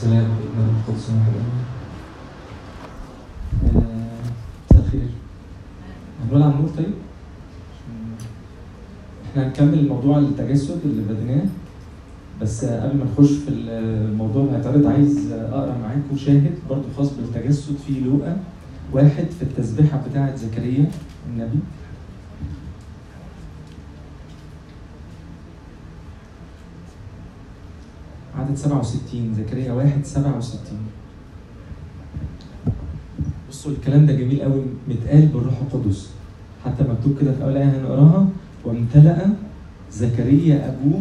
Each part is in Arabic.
سلام ابن القدس مساء الخير هنقول عن النور طيب. إحنا هنكمل موضوع التجسد اللي بديناه بس قبل ما نخش في الموضوع هيتعرض عايز أقرأ معاكم شاهد برضه خاص بالتجسد في لوقا واحد في التسبيحة بتاعة زكريا النبي. عدد 67 زكريا واحد 67 بصوا الكلام ده جميل قوي متقال بالروح القدس. حتى مكتوب كده في أول آية هنقراها وامتلأ زكريا أبوه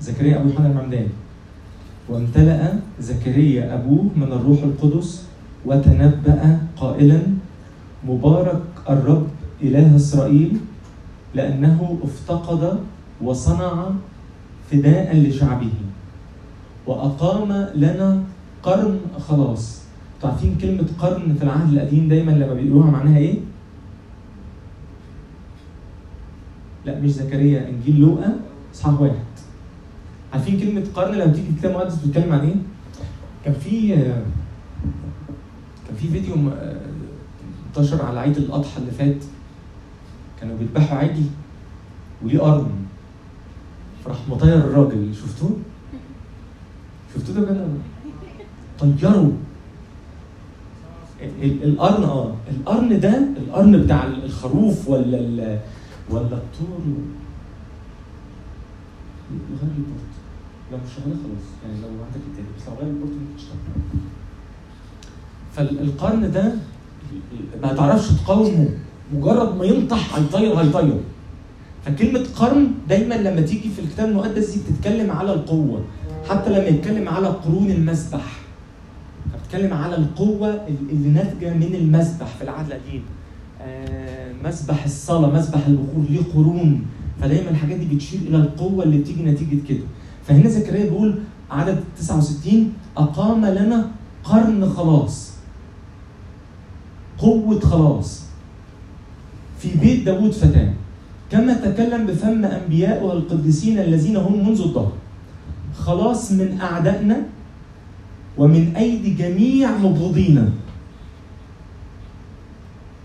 زكريا أبو يوحنا المعمداني وامتلأ زكريا أبوه من الروح القدس وتنبأ قائلا مبارك الرب إله إسرائيل لأنه افتقد وصنع فداء لشعبه. وأقام لنا قرن خلاص. عارفين كلمة قرن في العهد القديم دايما لما بيقولوها معناها إيه؟ لا مش زكريا إنجيل لوقا اصحاح واحد. عارفين كلمة قرن لما تيجي الكتاب المقدس بتتكلم عن إيه؟ كان في كان في فيديو انتشر على عيد الأضحى اللي فات. كانوا بيذبحوا عجل وليه قرن. فراح مطير الراجل شفتوه؟ شفتوه ده بجد طيروا. القرن آه. القرن ده القرن بتاع الخروف ولا ولا التور غير ال port. لو مش شغاله خلاص. يعني لو عندك التاني. بس لو غير ال port ممكن تشتغل. فالقرن ده ما تعرفش تقاومه. مجرد ما ينطح هيطير هيطير. فكلمة قرن دايما لما تيجي في الكتاب المقدس دي بتتكلم على القوة. حتى لما يتكلم على قرون المسبح فبتتكلم على القوة اللي ناتجة من المسبح في العهد القديم. آه مسبح الصلاة مسبح البخور ليه قرون. فدايما الحاجات دي بتشير إلى القوة اللي بتيجي نتيجة كده. فهنا زكريا بيقول عدد 69 أقام لنا قرن خلاص. قوة خلاص. في بيت داود فتاه. كما تكلم بفم أنبياء القديسين الذين هم منذ الظهر. خلاص من أعدائنا ومن أيدي جميع مبغضينا.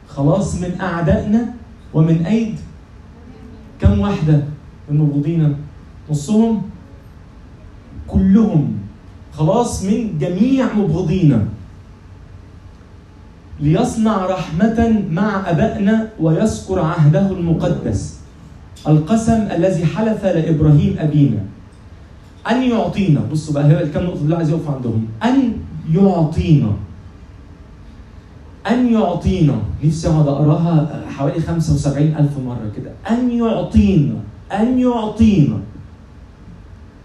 خلاص من أعدائنا ومن أيدي كم واحدة من مبغضينا؟ نصهم؟ كلهم. خلاص من جميع مبغضينا. ليصنع رحمة مع أبائنا ويذكر عهده المقدس. القسم الذي حلف لإبراهيم أبينا. أن يعطينا. بصوا بقى هي الكام نقطة اللي عايز يقف عندهم. أن يعطينا. أن يعطينا. نفسي أقعد أقراها حوالي 75 ألف مرة كده. أن يعطينا. أن يعطينا.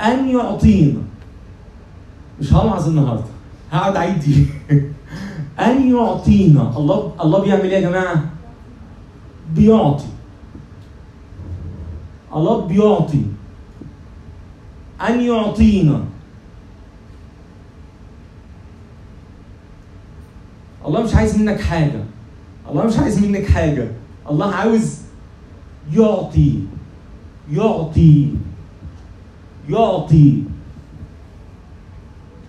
أن يعطينا. مش هوعظ النهاردة. هقعد أعيد دي. أن يعطينا. الله الله بيعمل إيه يا جماعة؟ بيعطي. الله بيعطي. أن يعطينا. الله مش عايز منك حاجة. الله مش عايز منك حاجة. الله عاوز يعطي. يعطي. يعطي.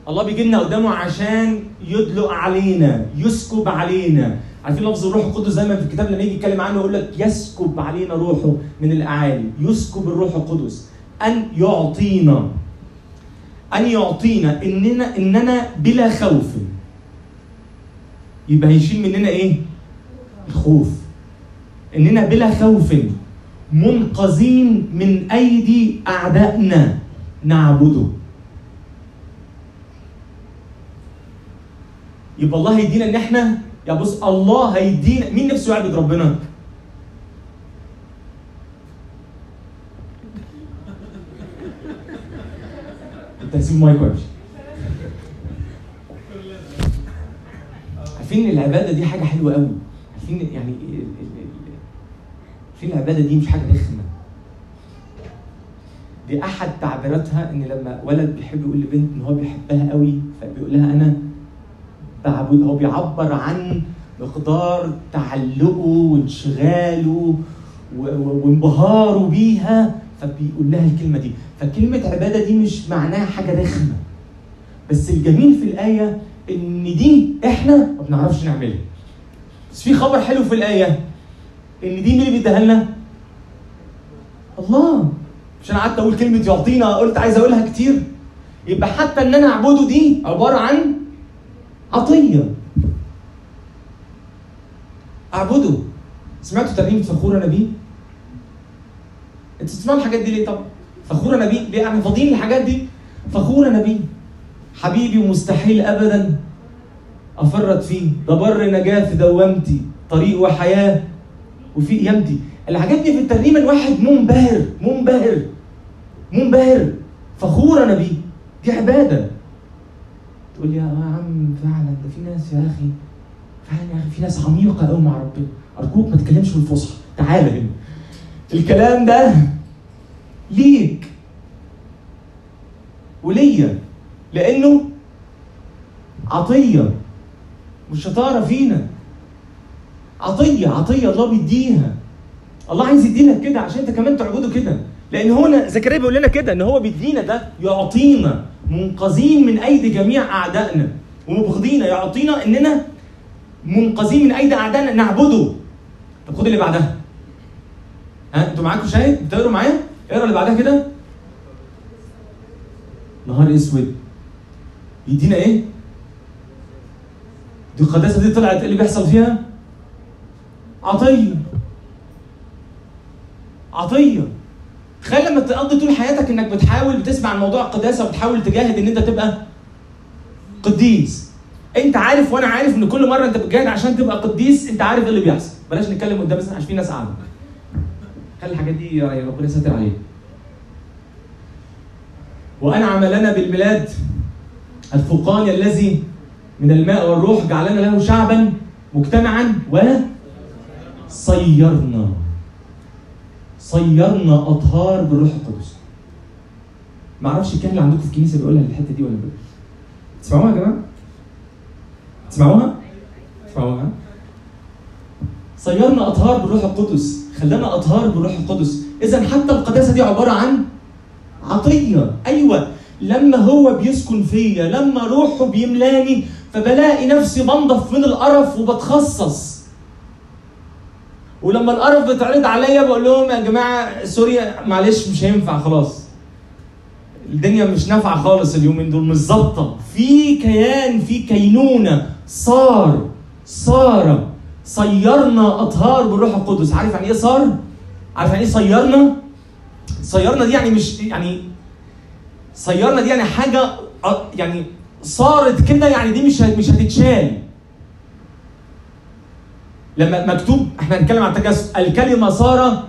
الله بيجي لنا قدامه عشان يدلق علينا يسكب علينا. عارفين لفظ الروح القدس دايما في الكتاب لما يجي يتكلم عنه يقول لك يسكب علينا روحه من الأعالي. يسكب الروح القدس. أن يعطينا أن يعطينا إننا إننا بلا خوف. يبقى هيشيل مننا إيه؟ الخوف. إننا بلا خوف منقذين من أيدي أعدائنا نعبده. يبقى الله هيدينا إن إحنا يا بص الله هيدينا مين نفسه يعبد ربنا؟ انت هسيب المايك وامشي عارفين العبادة دي حاجة حلوة قوي عارفين يعني عارفين العبادة دي مش حاجة رخمة. دي أحد تعبيراتها إن لما ولد بيحب يقول لبنت إن هو بيحبها قوي فبيقول لها أنا بعبد هو بيعبر عن مقدار تعلقه وانشغاله وانبهاره بيها. فبيقول لها الكلمة دي. فكلمة عبادة دي مش معناها حاجة رخمة. بس الجميل في الآية إن دي إحنا ما بنعرفش نعملها. بس في خبر حلو في الآية. إن دي مين اللي بيديها لنا؟ الله. مش أنا قعدت أقول كلمة يعطينا قلت عايز أقولها كتير. يبقى حتى إن أنا أعبده دي عبارة عن عطية. أعبده. سمعتوا ترنيمه فخور نبي أنتوا تسمعوا الحاجات دي ليه؟ طب فخور نبي ليه إحنا فاضيين الحاجات دي؟ فخور نبي. حبيبي ومستحيل ابدا أفرط فيه ده بر نجاة في دوامتي طريق وحياة وفي قيامتي اللي عجبني في الترنيمه الواحد منبهر منبهر منبهر. فخور أنا بيه دي عبادة. تقول يا عم فعلا ده في ناس يا أخي فعلا يا أخي في ناس عميقة قوي مع ربنا. أرجوك ما تتكلمش بالفصحى تعالى هنا. الكلام ده ليك وليا لأنه عطية مش شطاره فينا. عطية عطية الله بيديها. الله عايز يديلك كده عشان انت كمان تعبده كده. لأن هنا زكريا بيقول لنا كده إن هو بيدينا ده يعطينا منقذين من أيدي جميع أعدائنا. ومبغضينا يعطينا إننا منقذين من أيدي أعدائنا نعبده. طب خد اللي بعدها. ها أنتوا معاكم شاهد بتقروا معايا؟ اقرا اللي بعدها كده. نهار اسود. يدينا إيه؟ دي القداسة دي طلعت إيه اللي بيحصل فيها؟ عطية. عطية. تخيل لما تقضي طول حياتك انك بتحاول بتسمع عن موضوع القداسه وبتحاول تجاهد ان انت تبقى قديس. انت عارف وأنا عارف ان كل مرة انت بتجاهد عشان تبقى قديس انت عارف إيه اللي بيحصل. بلاش نتكلم قدام عشان في ناس قاعدة. خلي الحاجات دي يا ربنا يستر عليها وانعم لنا بالميلاد الفوقاني الذي من الماء والروح جعلنا له شعبا مجتمعا وصيرنا صيرنا. أطهار بالروح القدس. ما أعرفش الكاهن اللي عندكم في الكنيسة بيقولها الحتة دي ولا لا. تسمعوها يا جماعة؟ تسمعوها؟ تسمعوها؟ صيرنا أطهار بالروح القدس. خلانا أطهار بالروح القدس. اذا حتى القداسة دي عبارة عن عطية. أيوه. لما هو بيسكن فيا لما روحه بيملاني فبلاقي نفسي بنضف من القرف وبتخصص. ولما القرف بيتعرض عليا بقول لهم يا جماعة سوري معلش مش هينفع خلاص. الدنيا مش نافعة خالص اليومين دول مش ظابطه في كيان في كينونة. صار صار. صيرنا أطهار بالروح القدس. عارف يعني إيه صار؟ عارف يعني إيه صيرنا؟ صيرنا دي يعني مش يعني صيرنا دي يعني حاجة يعني صارت كده يعني دي مش مش هتتشال. لما مكتوب إحنا هنتكلم عن التجسد الكلمة صار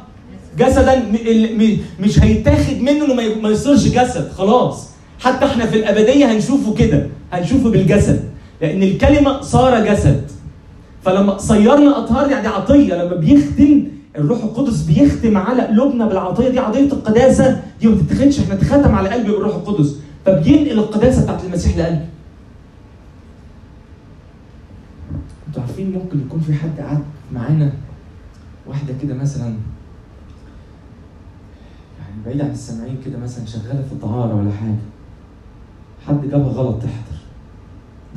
جسدا مش هيتاخد منه إنه ما يصيرش جسد خلاص. حتى إحنا في الأبدية هنشوفه كده هنشوفه بالجسد. لأن الكلمة صار جسد. فلما صيرنا أطهار يعني عطية لما بيختم الروح القدس بيختم على قلوبنا بالعطية دي عطية القداسة دي ما تتاخدش إحنا اتختم على قلبي بالروح القدس. فبينقل القداسة بتاعت المسيح لقلبي. أنتوا عارفين ممكن يكون في حد قاعد معانا؟ واحدة كده مثلا يعني بعيد عن السامعين كده مثلا شغالة في الطهارة ولا حاجة. حد جابها غلط تحضر.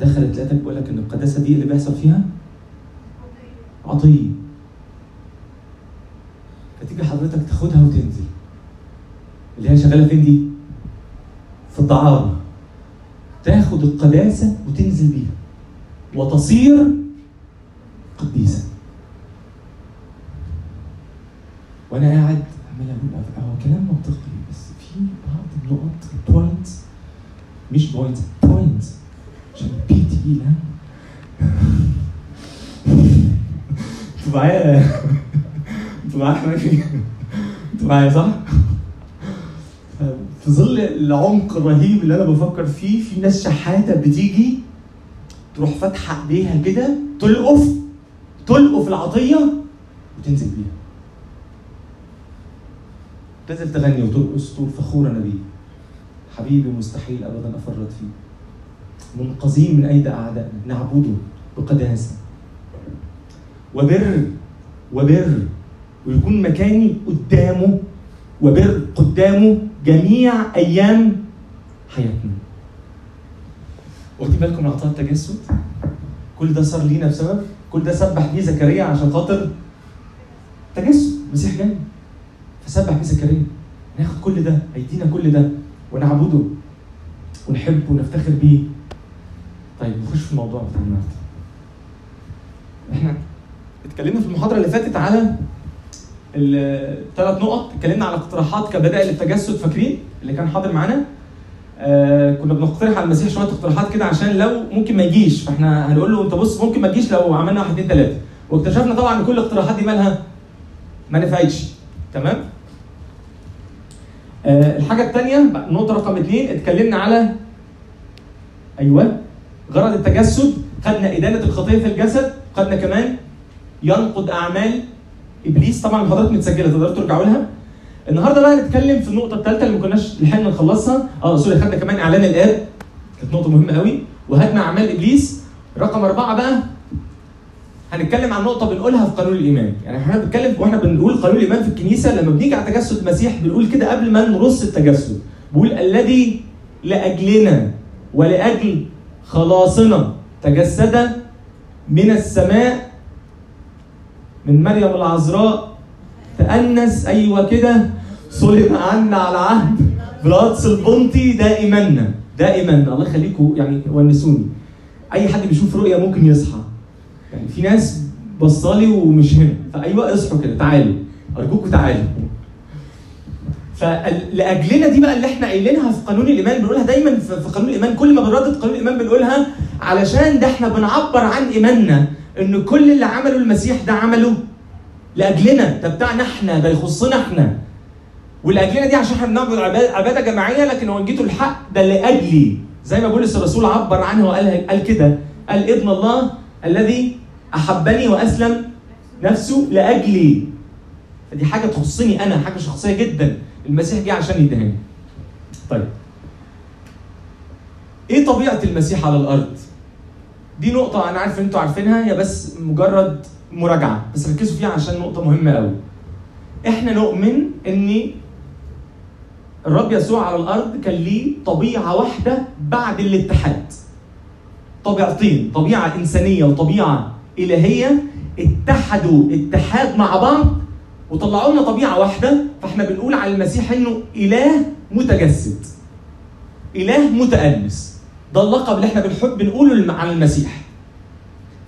دخلت لقيتك بقول لك إن القداسة دي اللي بيحصل فيها؟ عطية. فتيجي حضرتك تاخدها وتنزل. اللي هي شغالة فين دي؟ في الدعارة. تاخد القداسة وتنزل بيها. وتصير قديسا وأنا قاعد عمال أقول هو كلام منطقي بس في بعض النقط ال points مش points points عشان P تقيله أنتوا معايا أنتوا معايا حضرتك أنتوا معايا صح؟ في ظل العمق الرهيب اللي أنا بفكر فيه في ناس شحاتة بتيجي تروح فاتحة إيديها كده تلقف تلقف العطية وتنزل بيها. تنزل تغني وترقص تقول فخور أنا بيه حبيبي مستحيل ابدا أفرط فيه. منقذين من أيدي أعدائنا. نعبده بقداسة. وبر وبر. ويكون مكاني قدامه. وبر قدامه جميع أيام حياتنا. واخدين بالكم من عطاء التجسد؟ كل ده صار لينا بسبب؟ كل ده سبح بيه زكريا عشان خاطر تجسد المسيح جاي فسبح بيه زكريا. ناخد كل ده هيدينا كل ده ونعبده ونحبه ونفتخر بيه. طيب نخش في الموضوع بتاع النهارده إحنا اتكلمنا في المحاضرة اللي فاتت على الثلاث نقط. اتكلمنا على اقتراحات كبدائل للتجسد فاكرين؟ اللي كان حاضر معانا. آه كنا بنقترح على المسيح شوية اقتراحات كده عشان لو ممكن ما يجيش فاحنا هنقول له انت بص ممكن ما تجيش لو عملنا واحد اثنين ثلاثة واكتشفنا طبعا إن كل الاقتراحات دي مالها؟ ما نفعتش. تمام؟ آه الحاجة الثانية النقطه رقم اثنين اتكلمنا على أيوه غرض التجسد خدنا إدانة الخطية في الجسد خدنا كمان ينقض أعمال. إبليس طبعا المحاضرات متسجلة تقدروا ترجعوا لها؟ النهارده بقى هنتكلم في النقطة الثالثه اللي ما كناش لحقنا نخلصها. آه سوري خدنا كمان إعلان الآب. كانت نقطة مهمة قوي. وهدنا أعمال إبليس. رقم أربعة بقى. هنتكلم عن نقطة بنقولها في قانون الإيمان. يعني إحنا بنتكلم وإحنا بنقول قانون الإيمان في الكنيسة لما بنيجي على تجسد المسيح بنقول كده قبل ما نرص التجسد. بقول الذي لأجلنا ولأجل خلاصنا تجسد من السماء من مريم العذراء تأنس أيوة كده صلب عنا على عهد. بلاطس البنطي ده إيماننا الله يخليكم يعني ونسوني أي حد بيشوف رؤية ممكن يصحى. يعني في ناس بصالي ومش هنا. فأيوة اصحوا كده تعالوا. أرجوكم تعالوا. فلاجلنا دي بقى اللي إحنا قايلينها في قانون الإيمان بنقولها دايما في قانون الإيمان. كل ما بنردد قانون الإيمان بنقولها علشان ده إحنا بنعبر عن إيماننا. ان كل اللي عمله المسيح ده عمله لأجلنا. ده بتاعنا إحنا ده يخصنا إحنا. ولاجلنا دي عشان إحنا بنعبد عبادة جماعية لكن هو جيتوا الحق ده لاجلي زي ما بولس الرسول عبر عنه وقال قال كده. قال ابن الله الذي أحبني وأسلم نفسه لأجلي. فدي حاجة تخصني أنا حاجة شخصية جدا. المسيح جه عشان يدهني. طيب. إيه طبيعة المسيح على الأرض؟ دي نقطة أنا عارف إن أنتوا عارفينها هي بس مجرد مراجعة، بس ركزوا فيها عشان نقطة مهمة أوي. إحنا نؤمن إن الرب يسوع على الأرض كان ليه طبيعة واحدة بعد الاتحاد. طبيعتين، طبيعة إنسانية وطبيعة إلهية اتحدوا اتحاد مع بعض وطلعوا لنا طبيعة واحدة، فإحنا بنقول على المسيح إنه إله متجسد. إله متأنس. ده اللقب اللي إحنا بنحب بنقوله عن المسيح.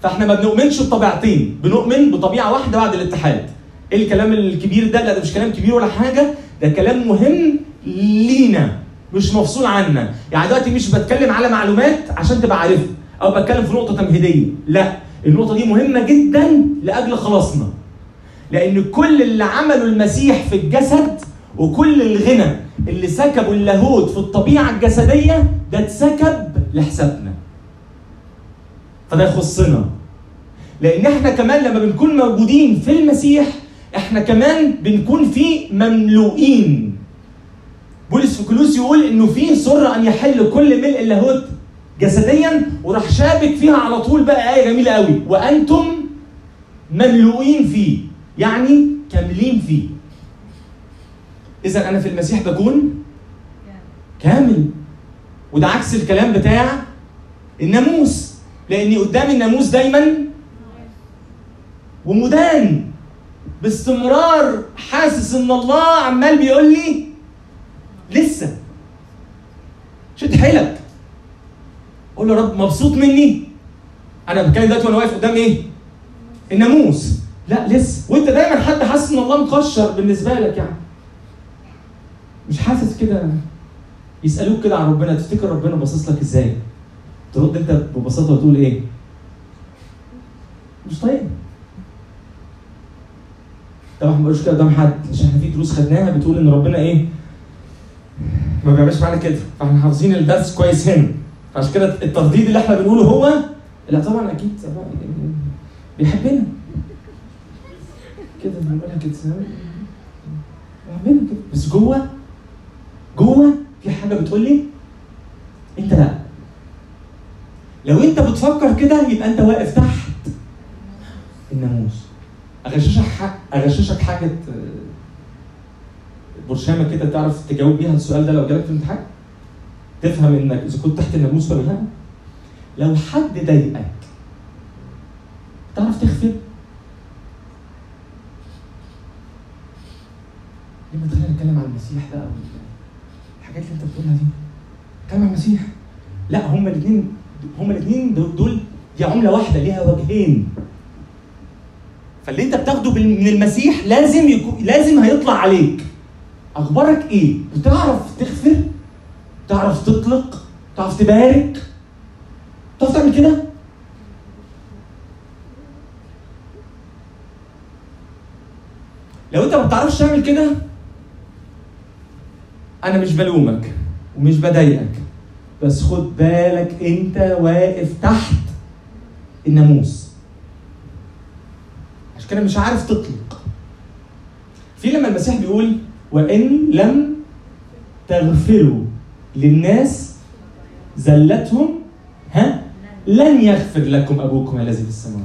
فاحنا ما بنؤمنش بطبيعتين. بنؤمن بطبيعة واحدة بعد الاتحاد. إيه الكلام الكبير ده؟ لا ده مش كلام كبير ولا حاجة. ده كلام مهم لينا مش مفصول عنا. يعني دلوقتي مش بتكلم على معلومات عشان تبقى عارفها أو بتكلم في نقطة تمهيدية. لا النقطة دي مهمة جدا لأجل خلاصنا. لأن كل اللي عمله المسيح في الجسد وكل الغنى اللي سكبوا اللاهوت في الطبيعة الجسدية ده اتسكب لحسابنا. فده يخصنا. لأن إحنا كمان لما بنكون موجودين في المسيح إحنا كمان بنكون في مملوئين. بولس في كلوس يقول إنه في سر أن يحل كل ملء اللاهوت جسديا وراح شابك فيها على طول بقى آية جميلة قوي وأنتم مملوئين فيه يعني كاملين فيه. اذا أنا في المسيح بكون كامل. وده عكس الكلام بتاع الناموس. لاني قدام الناموس دايما ومدان. باستمرار حاسس إن الله عمال بيقول لي لسه. شد حيلك قول يا رب مبسوط مني. أنا بتكلم دلوقتي وأنا واقف قدام إيه؟ الناموس. لا لسه. وأنت دايما حد حاسس إن الله مكشر بالنسبة لك يعني. مش حاسس كده. يسألوك كده عن ربنا تفتكر ربنا باصص لك إزاي؟ ترد أنت ببساطة وتقول إيه؟ مش طيب طبعا ما بقولش كده قدام حد عشان إحنا في دروس خدناها بتقول إن ربنا إيه؟ ما بيعملش معانا كده. فإحنا حافظين الدرس كويس هنا. فعشان كده الترديد اللي إحنا بنقوله هو؟ لا طبعا أكيد. بيحبنا. كده بنقولها كده كده. بس جوه جوه في حاجة بتقول لي؟ أنت لا. لو أنت بتفكر كده يبقى أنت واقف تحت الناموس. أغششك حق أغششك حاجة برشامة كده تعرف تجاوب بيها السؤال ده لو جالك في الامتحان؟ تفهم إنك إذا كنت تحت الناموس ولا لا؟ لو حد ضايقك تعرف تغفر؟ لما تخلينا نتكلم عن المسيح بقى الحاجات اللي انت بتقولها دي. عن المسيح. لا هما الاثنين هما الاثنين دول دي عملة واحدة ليها وجهين. فاللي انت بتاخده من المسيح لازم يكون لازم هيطلع عليك. أخبارك إيه؟ بتعرف تغفر؟ تعرف تطلق؟ تعرف تبارك؟ تعرف تعمل كده؟ لو انت ما بتعرفش تعمل كده أنا مش بلومك ومش بضايقك بس خد بالك أنت واقف تحت الناموس. عشان كده مش عارف تطلق. في لما المسيح بيقول وإن لم تغفروا للناس زلتهم ها؟ لن يغفر لكم أبوكم الذي في السماء.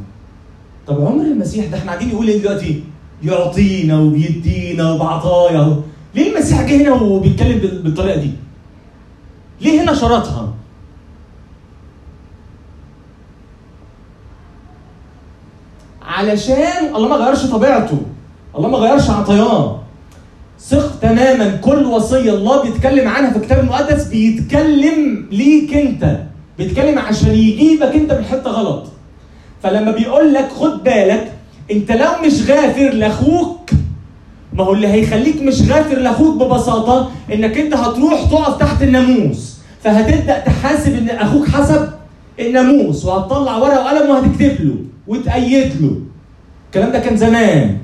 طب عمر المسيح ده إحنا قاعدين نقول إيه دلوقتي؟ يعطينا وبيدينا وبعطايا ليه المسيح جه هنا وبيتكلم بال- بالطريقة دي؟ ليه هنا شرطها؟ علشان الله ما غيرش طبيعته. الله ما غيرش عطاياه ثق تماما. كل وصية الله بيتكلم عنها في الكتاب المقدس بيتكلم ليك انت. بيتكلم عشان يجيبك انت من حتة غلط. فلما بيقول لك خد بالك انت لو مش غافر لأخوك ما هو اللي هيخليك مش غافر لأخوك ببساطة إنك أنت هتروح تقف تحت الناموس. فهتبدأ تحاسب إن أخوك حسب الناموس وهتطلع ورقة وقلم وهتكتب له وتأيد له. الكلام ده كان زمان.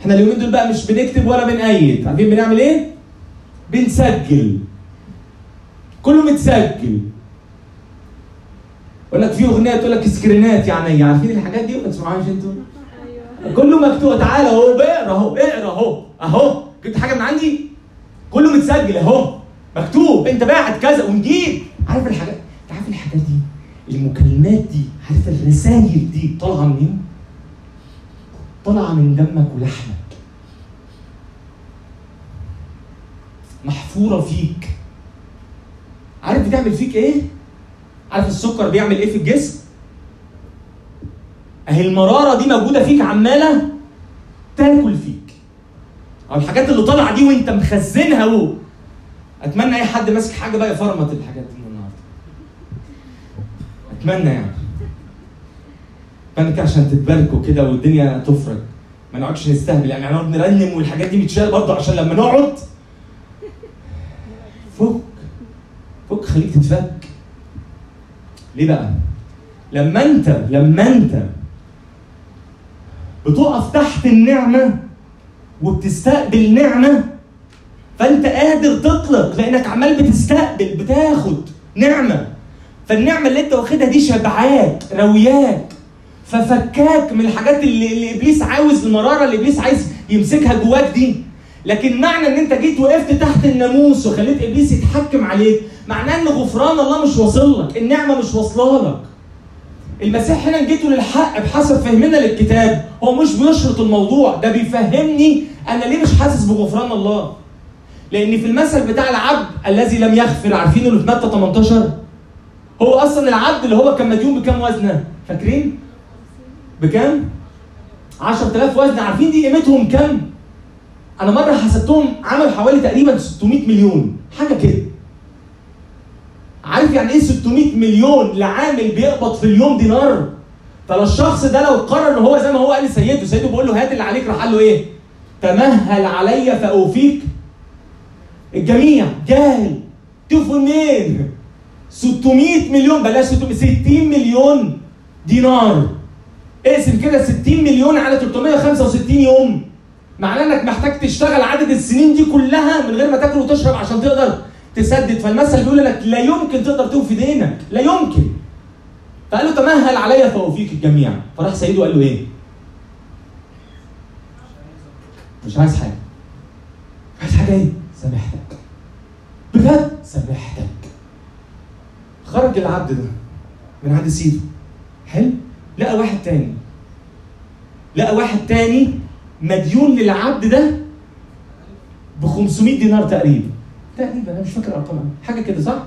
إحنا اليومين دول بقى مش بنكتب ولا بنأيد. عارفين بنعمل إيه؟ بنسجل. كله متسجل. يقول لك في أغنية تقول لك سكرينات يعني. عارفين الحاجات دي؟ ولا تسمعوهاش أنتوا؟ كله مكتوب. تعالى أهو اقرأ أهو اقرأ أهو. اهو جبت حاجة من عندي؟ كله متسجل اهو مكتوب. انت باعت كذا ونجيب. عارف الحاجات انت عارف الحاجات دي؟ المكالمات دي عارف الرسائل دي طالعة منين؟ طالعة من دمك ولحمك. محفورة فيك. عارف بتعمل فيك إيه؟ عارف السكر بيعمل إيه في الجسم؟ اهي المرارة دي موجودة فيك عمالة تاكل فيك. أو الحاجات اللي طالعة دي وأنت مخزنها و أتمنى أي حد ماسك حاجة بقى يفرمط الحاجات دي النهارده. أتمنى يعني. اتمنى عشان تتباركوا كده والدنيا تفرج. ما نقعدش نستهبل. يعني نقعد نرنم والحاجات دي متشال برضه عشان لما نقعد. فك. فك خليك تتفك. ليه بقى؟ لما أنت لما أنت بتقف تحت النعمة وبتستقبل نعمة فأنت قادر تطلق لأنك عمال بتستقبل بتاخد نعمة. فالنعمة اللي أنت واخدها دي شبعاك روياك ففكاك من الحاجات اللي, اللي إبليس عاوز المرارة اللي إبليس عايز يمسكها جواك دي. لكن معنى إن أنت جيت وقفت تحت الناموس وخليت إبليس يتحكم عليك معناه إن غفران الله مش واصل لك النعمة مش واصلة لك. المسيح هنا جيته للحق بحسب فهمنا للكتاب. هو مش بيشرط الموضوع ده بيفهمني أنا ليه مش حاسس بغفران الله. لأن في المثل بتاع العبد الذي لم يغفر عارفينه اللي في متى 18 هو أصلا العبد اللي هو كان مديون بكام وزنه فاكرين؟ بكام؟ 10000 وزن عارفين دي قيمتهم كام؟ أنا مرة حسبتهم عملوا حوالي تقريبا 600 مليون حاجة كده. عارف يعني إيه 600 مليون لعامل بيقبض في اليوم دينار؟ فالشخص ده لو قرر إن هو زي ما هو قال لسيده سيده بيقول له هات اللي عليك راح قال له إيه؟ تمهل علي فأوفيك. الجميع جاهل. تشوفوا منين؟ 600 مليون بلاش 600 60 مليون دينار. اقسم كده 60 مليون على 365 يوم. معناه إنك محتاج تشتغل عدد السنين دي كلها من غير ما تاكل وتشرب عشان تقدر تسدد. فالمثل بيقول لك لا يمكن تقدر توفي دينك. لا يمكن. فقال له تمهل علي فاوفيك الجميع. فراح سيده قال له إيه؟ مش عايز حاجة. عايز حاجة إيه؟ سامحتك. بجد؟ سامحتك. خرج العبد ده من عند سيده. حلو؟ لقى واحد تاني. لقى واحد تاني مديون للعبد ده ب 500 دينار تقريبا. تقريبا أنا مش فاكر ارقام حاجة كده صح؟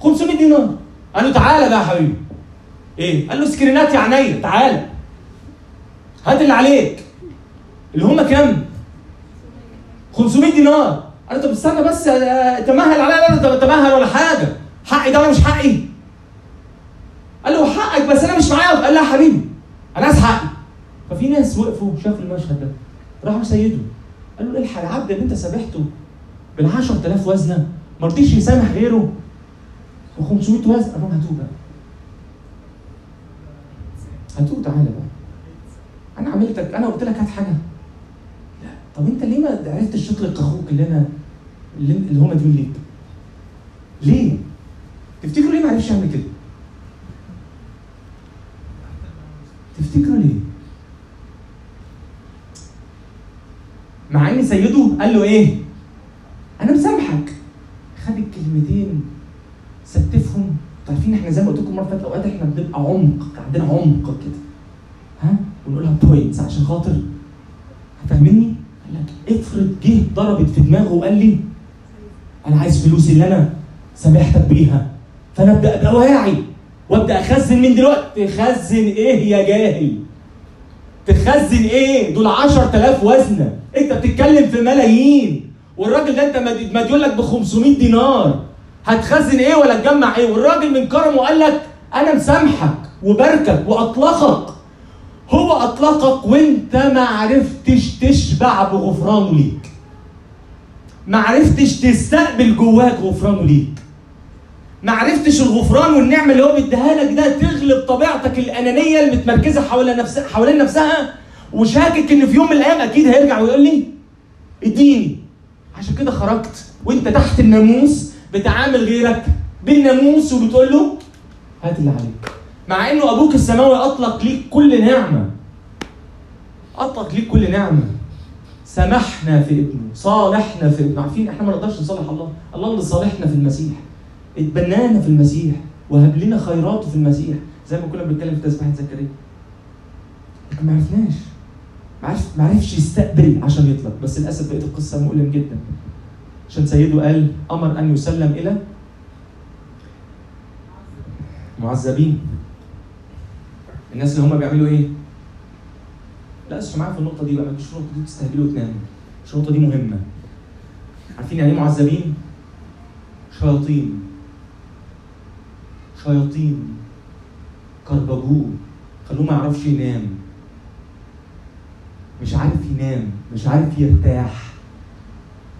500 دينار. قال له تعالى بقى يا حبيبي. إيه؟ قال له سكرينات يا عينيا. تعالى. هات اللي عليك. اللي هم كام؟ 500 دينار. قال له طب استنى بس آه، تمهل عليا. أنا طب تمهل ولا حاجة. حقي ده ولا مش حقي؟ قال له حقك بس أنا مش معايا. قال لا يا حبيبي أنا عايز حقي. ففي ناس وقفوا شافوا المشهد ده. راحوا سيده قال له الحق العبد اللي أنت سامحته بال 10000 وزنة ما رضيش يسامح غيره. و 500 وزن قال لهم هاتوه بقى. هاتوه تعالى بقى. أنا عملتك أنا قلت لك هات حاجة. لا. طب أنت ليه ما عرفتش تطلق أخوك اللي أنا اللي, هو مديون ليك؟ ليه؟ تفتكروا ليه ما عرفش يعمل كده؟ تفتكروا ليه؟ مع إن سيده قال له إيه؟ أنا مسامحك. خد الكلمتين ستفهم عارفين إحنا زي ما قلت لكم مرة فاتت أوقات إحنا بنبقى عمق عندنا عمق كده. ها؟ ونقولها بوينتس عشان خاطر. فاهمني؟ قال لك افرض جه ضربت في دماغه وقال لي أنا عايز فلوسي اللي أنا سامحتك بيها. فأنا أبدأ أبقى واعي وأبدأ أخزن من دلوقتي. تخزن إيه يا جاهل؟ تخزن إيه؟ دول 10000 وزنة. أنت بتتكلم في ملايين. والراجل ده انت مد- مديون لك ب 500 دينار. هتخزن إيه ولا تجمع إيه؟ والراجل من كرمه قال لك أنا مسامحك وباركك واطلقك. هو اطلقك وانت ما عرفتش تشبع بغفرانه ليك. ما عرفتش تستقبل جواك غفرانه ليك. ما عرفتش الغفران والنعمة اللي هو بيديها لك ده تغلب طبيعتك الأنانية المتمركزه حول نفسها حوالين نفسها وشاكك إن في يوم من الأيام أكيد هيرجع ويقول لي اديني. عشان كده خرجت وانت تحت الناموس بتعامل غيرك بالناموس وبتقول له هات اللي عليك. مع إنه أبوك السماوي أطلق ليك كل نعمة. أطلق ليك كل نعمة. سمحنا في ابنه صالحنا في ابنه. عارفين إحنا ما نقدرش نصالح الله؟ الله اللي صالحنا في المسيح. اتبنانا في المسيح. وهب لنا خيراته في المسيح. زي ما كنا بنتكلم في تسبيحة زكريا. لكن ما عرفناش. ما عرف ما عرفش يستقبل عشان يطلق بس للأسف بقت القصة مؤلم جدا. عشان سيده قال أمر أن يسلم إلى معذبين. الناس اللي هم بيعملوا إيه؟ لا اسمعوا معايا في النقطة دي بقى ما تجيش النقطة دي تستهبلوا وتناموا. مش النقطة دي مهمة. عارفين يعني إيه معذبين؟ شياطين. شياطين. كربجوه. خلوه ما يعرفش ينام. مش عارف ينام مش عارف يرتاح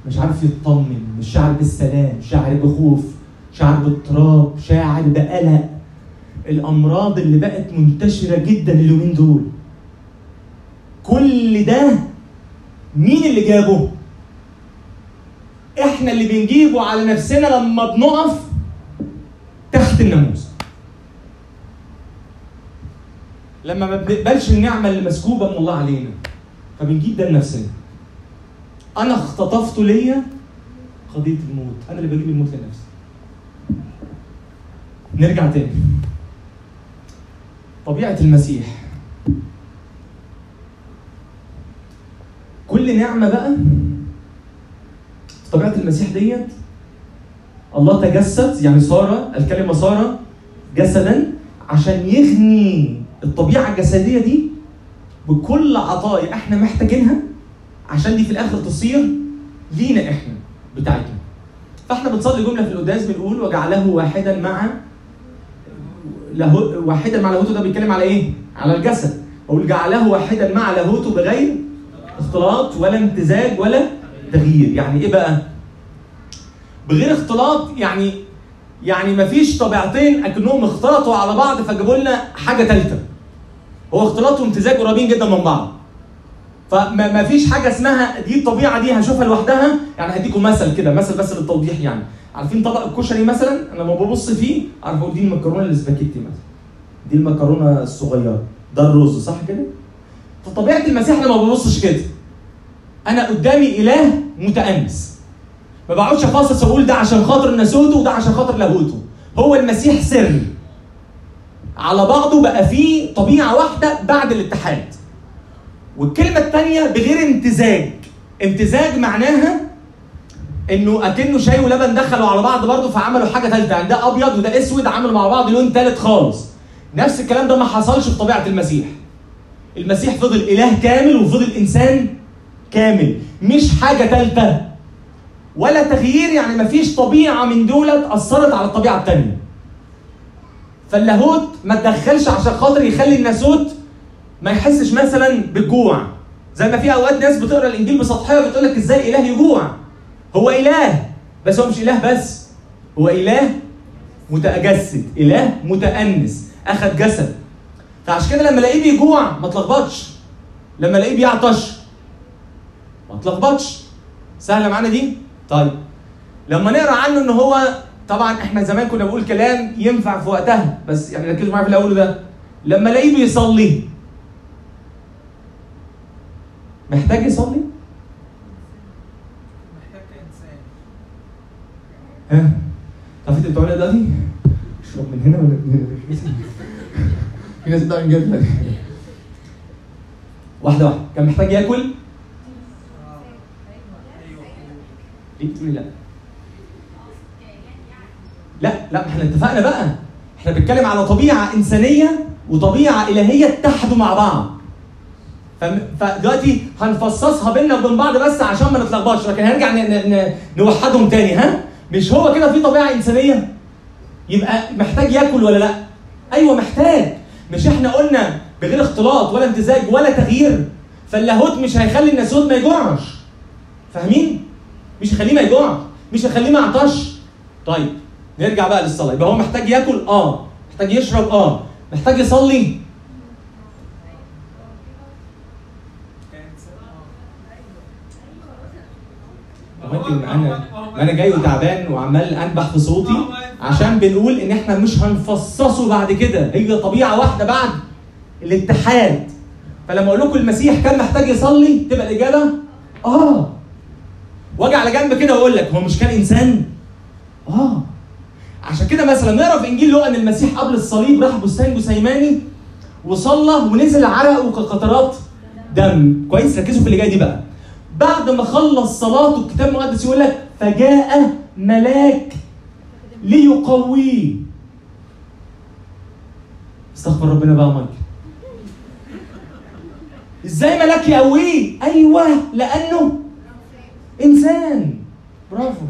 مش عارف يطمن مش شاعر بالسلام شاعر بخوف شاعر باضطراب شاعر بقلق. الأمراض اللي بقت منتشرة جدا اليومين دول. كل ده مين اللي جابه؟ إحنا اللي بنجيبه على نفسنا لما بنقف تحت الناموس. لما ما بنقبلش النعمة اللي مسكوبة من الله علينا. فبنجيب ده لنفسنا. أنا اختطفت ليا قضية الموت. أنا اللي بجيب الموت لنفسي. نرجع تاني. طبيعة المسيح. كل نعمة بقى في طبيعة المسيح ديت الله تجسد يعني صار الكلمة صار جسدا عشان يغني الطبيعة الجسدية دي بكل عطايا إحنا محتاجينها عشان دي في الآخر تصير لينا إحنا بتاعتنا. فاحنا بنصلي جملة في القداس بنقول وجعله واحدا مع له واحدا مع لاهوته. ده بيتكلم على إيه؟ على الجسد. أقول جعله واحدا مع لاهوته بغير اختلاط ولا امتزاج ولا تغيير. يعني إيه بقى؟ بغير اختلاط يعني يعني مفيش طبيعتين أكنهم اختلطوا على بعض فجابوا لنا حاجة ثالثه هو اختلاط وامتزاج قريبين جدا من بعض. فما ما فيش حاجة اسمها دي الطبيعة دي هشوفها لوحدها. يعني هديكم مثل كده مثل بس للتوضيح يعني. عارفين طبق الكشري مثلا؟ أنا لما ببص فيه عارف أقول دي المكرونة الاسباجيتي مثلا. دي المكرونة الصغيرة. ده الرز صح كده؟ فطبيعة المسيح أنا ما ببصش كده. أنا قدامي إله متأنس. ما بقعدش أفصص واقول ده عشان خاطر ناسوته وده عشان خاطر لاهوته هو المسيح سر على بعضه بقى فيه طبيعة واحدة بعد الاتحاد. والكلمة الثانية بغير امتزاج امتزاج معناها إنه أكنه شاي ولبن دخلوا على بعض برضه فعملوا حاجة ثالثه يعني ده أبيض وده أسود عملوا مع بعض لون ثالث خالص. نفس الكلام ده ما حصلش في طبيعة المسيح. المسيح فضل إله كامل وفضل إنسان كامل. مش حاجة ثالثه ولا تغيير يعني ما فيش طبيعة من دولت أثرت على الطبيعة الثانية فاللاهوت ما تدخلش عشان خاطر يخلي الناسوت ما يحسش مثلا بالجوع. زي ما في أوقات ناس بتقرأ الإنجيل بسطحية بتقول لك إزاي إله يجوع؟ هو إله بس هو مش إله بس. هو إله متجسد إله متأنس أخذ جسد. فعشان كده لما الاقيه بيجوع ما تلخبطش. لما الاقيه بيعطش ما تلخبطش. سهلة معانا دي؟ طيب. لما نقرأ عنه إن هو طبعا إحنا زمان كنا بنقول كلام ينفع في وقتها بس يعني ركزوا معايا في الأول ده. لما الاقيه بيصلي محتاج يصلي؟ محتاج كإنسان ها؟ طب انت بتقول دلوقتي؟ اشرب من هنا ولا من هنا؟ في ناس بتعمل كده واحدة واحدة. كان محتاج ياكل؟ آه. أيوه. ليه بتقولي لا؟ لا لا إحنا اتفقنا بقى. إحنا بنتكلم على طبيعة إنسانية وطبيعة إلهية اتحدوا مع بعض. فدلوقتي هنفصصها بينا وبين بعض بس عشان ما نتلخبطش. لكن هنرجع نوحدهم تاني ها؟ مش هو كده في طبيعة إنسانية؟ يبقى محتاج ياكل ولا لا؟ أيوه محتاج. مش إحنا قلنا بغير اختلاط ولا امتزاج ولا تغيير. فاللاهوت مش هيخلي الناسوت ما يجوعش. فاهمين؟ مش هيخليه ما يجوعش. مش هيخليه ما يعطش. طيب نرجع بقى للصلاة. يبقى هو محتاج ياكل آه. محتاج يشرب آه. محتاج يصلي. أنا ما أنا جاي وتعبان وعمال أنبح في صوتي عشان بنقول إن إحنا مش هنفصصه بعد كده. هي طبيعة واحدة بعد الاتحاد. فلما أقول لكم المسيح كان محتاج يصلي تبقى الإجابة آه. وأجي على جنب كده وأقول لك هو مش كان إنسان؟ آه. عشان كده مثلا نقرأ في إنجيل لوقا ان المسيح قبل الصليب راح بستان جسيماني وصلى ونزل عرق وكقطرات دم. كويس؟ ركزوا في اللي جاي دي بقى. بعد ما خلص صلاته الكتاب المقدس يقول لك فجاء ملاك ليقويه استغفر ربنا بقى مايكل. إزاي ملاك يقويه؟ أيوه لأنه إنسان. برافو.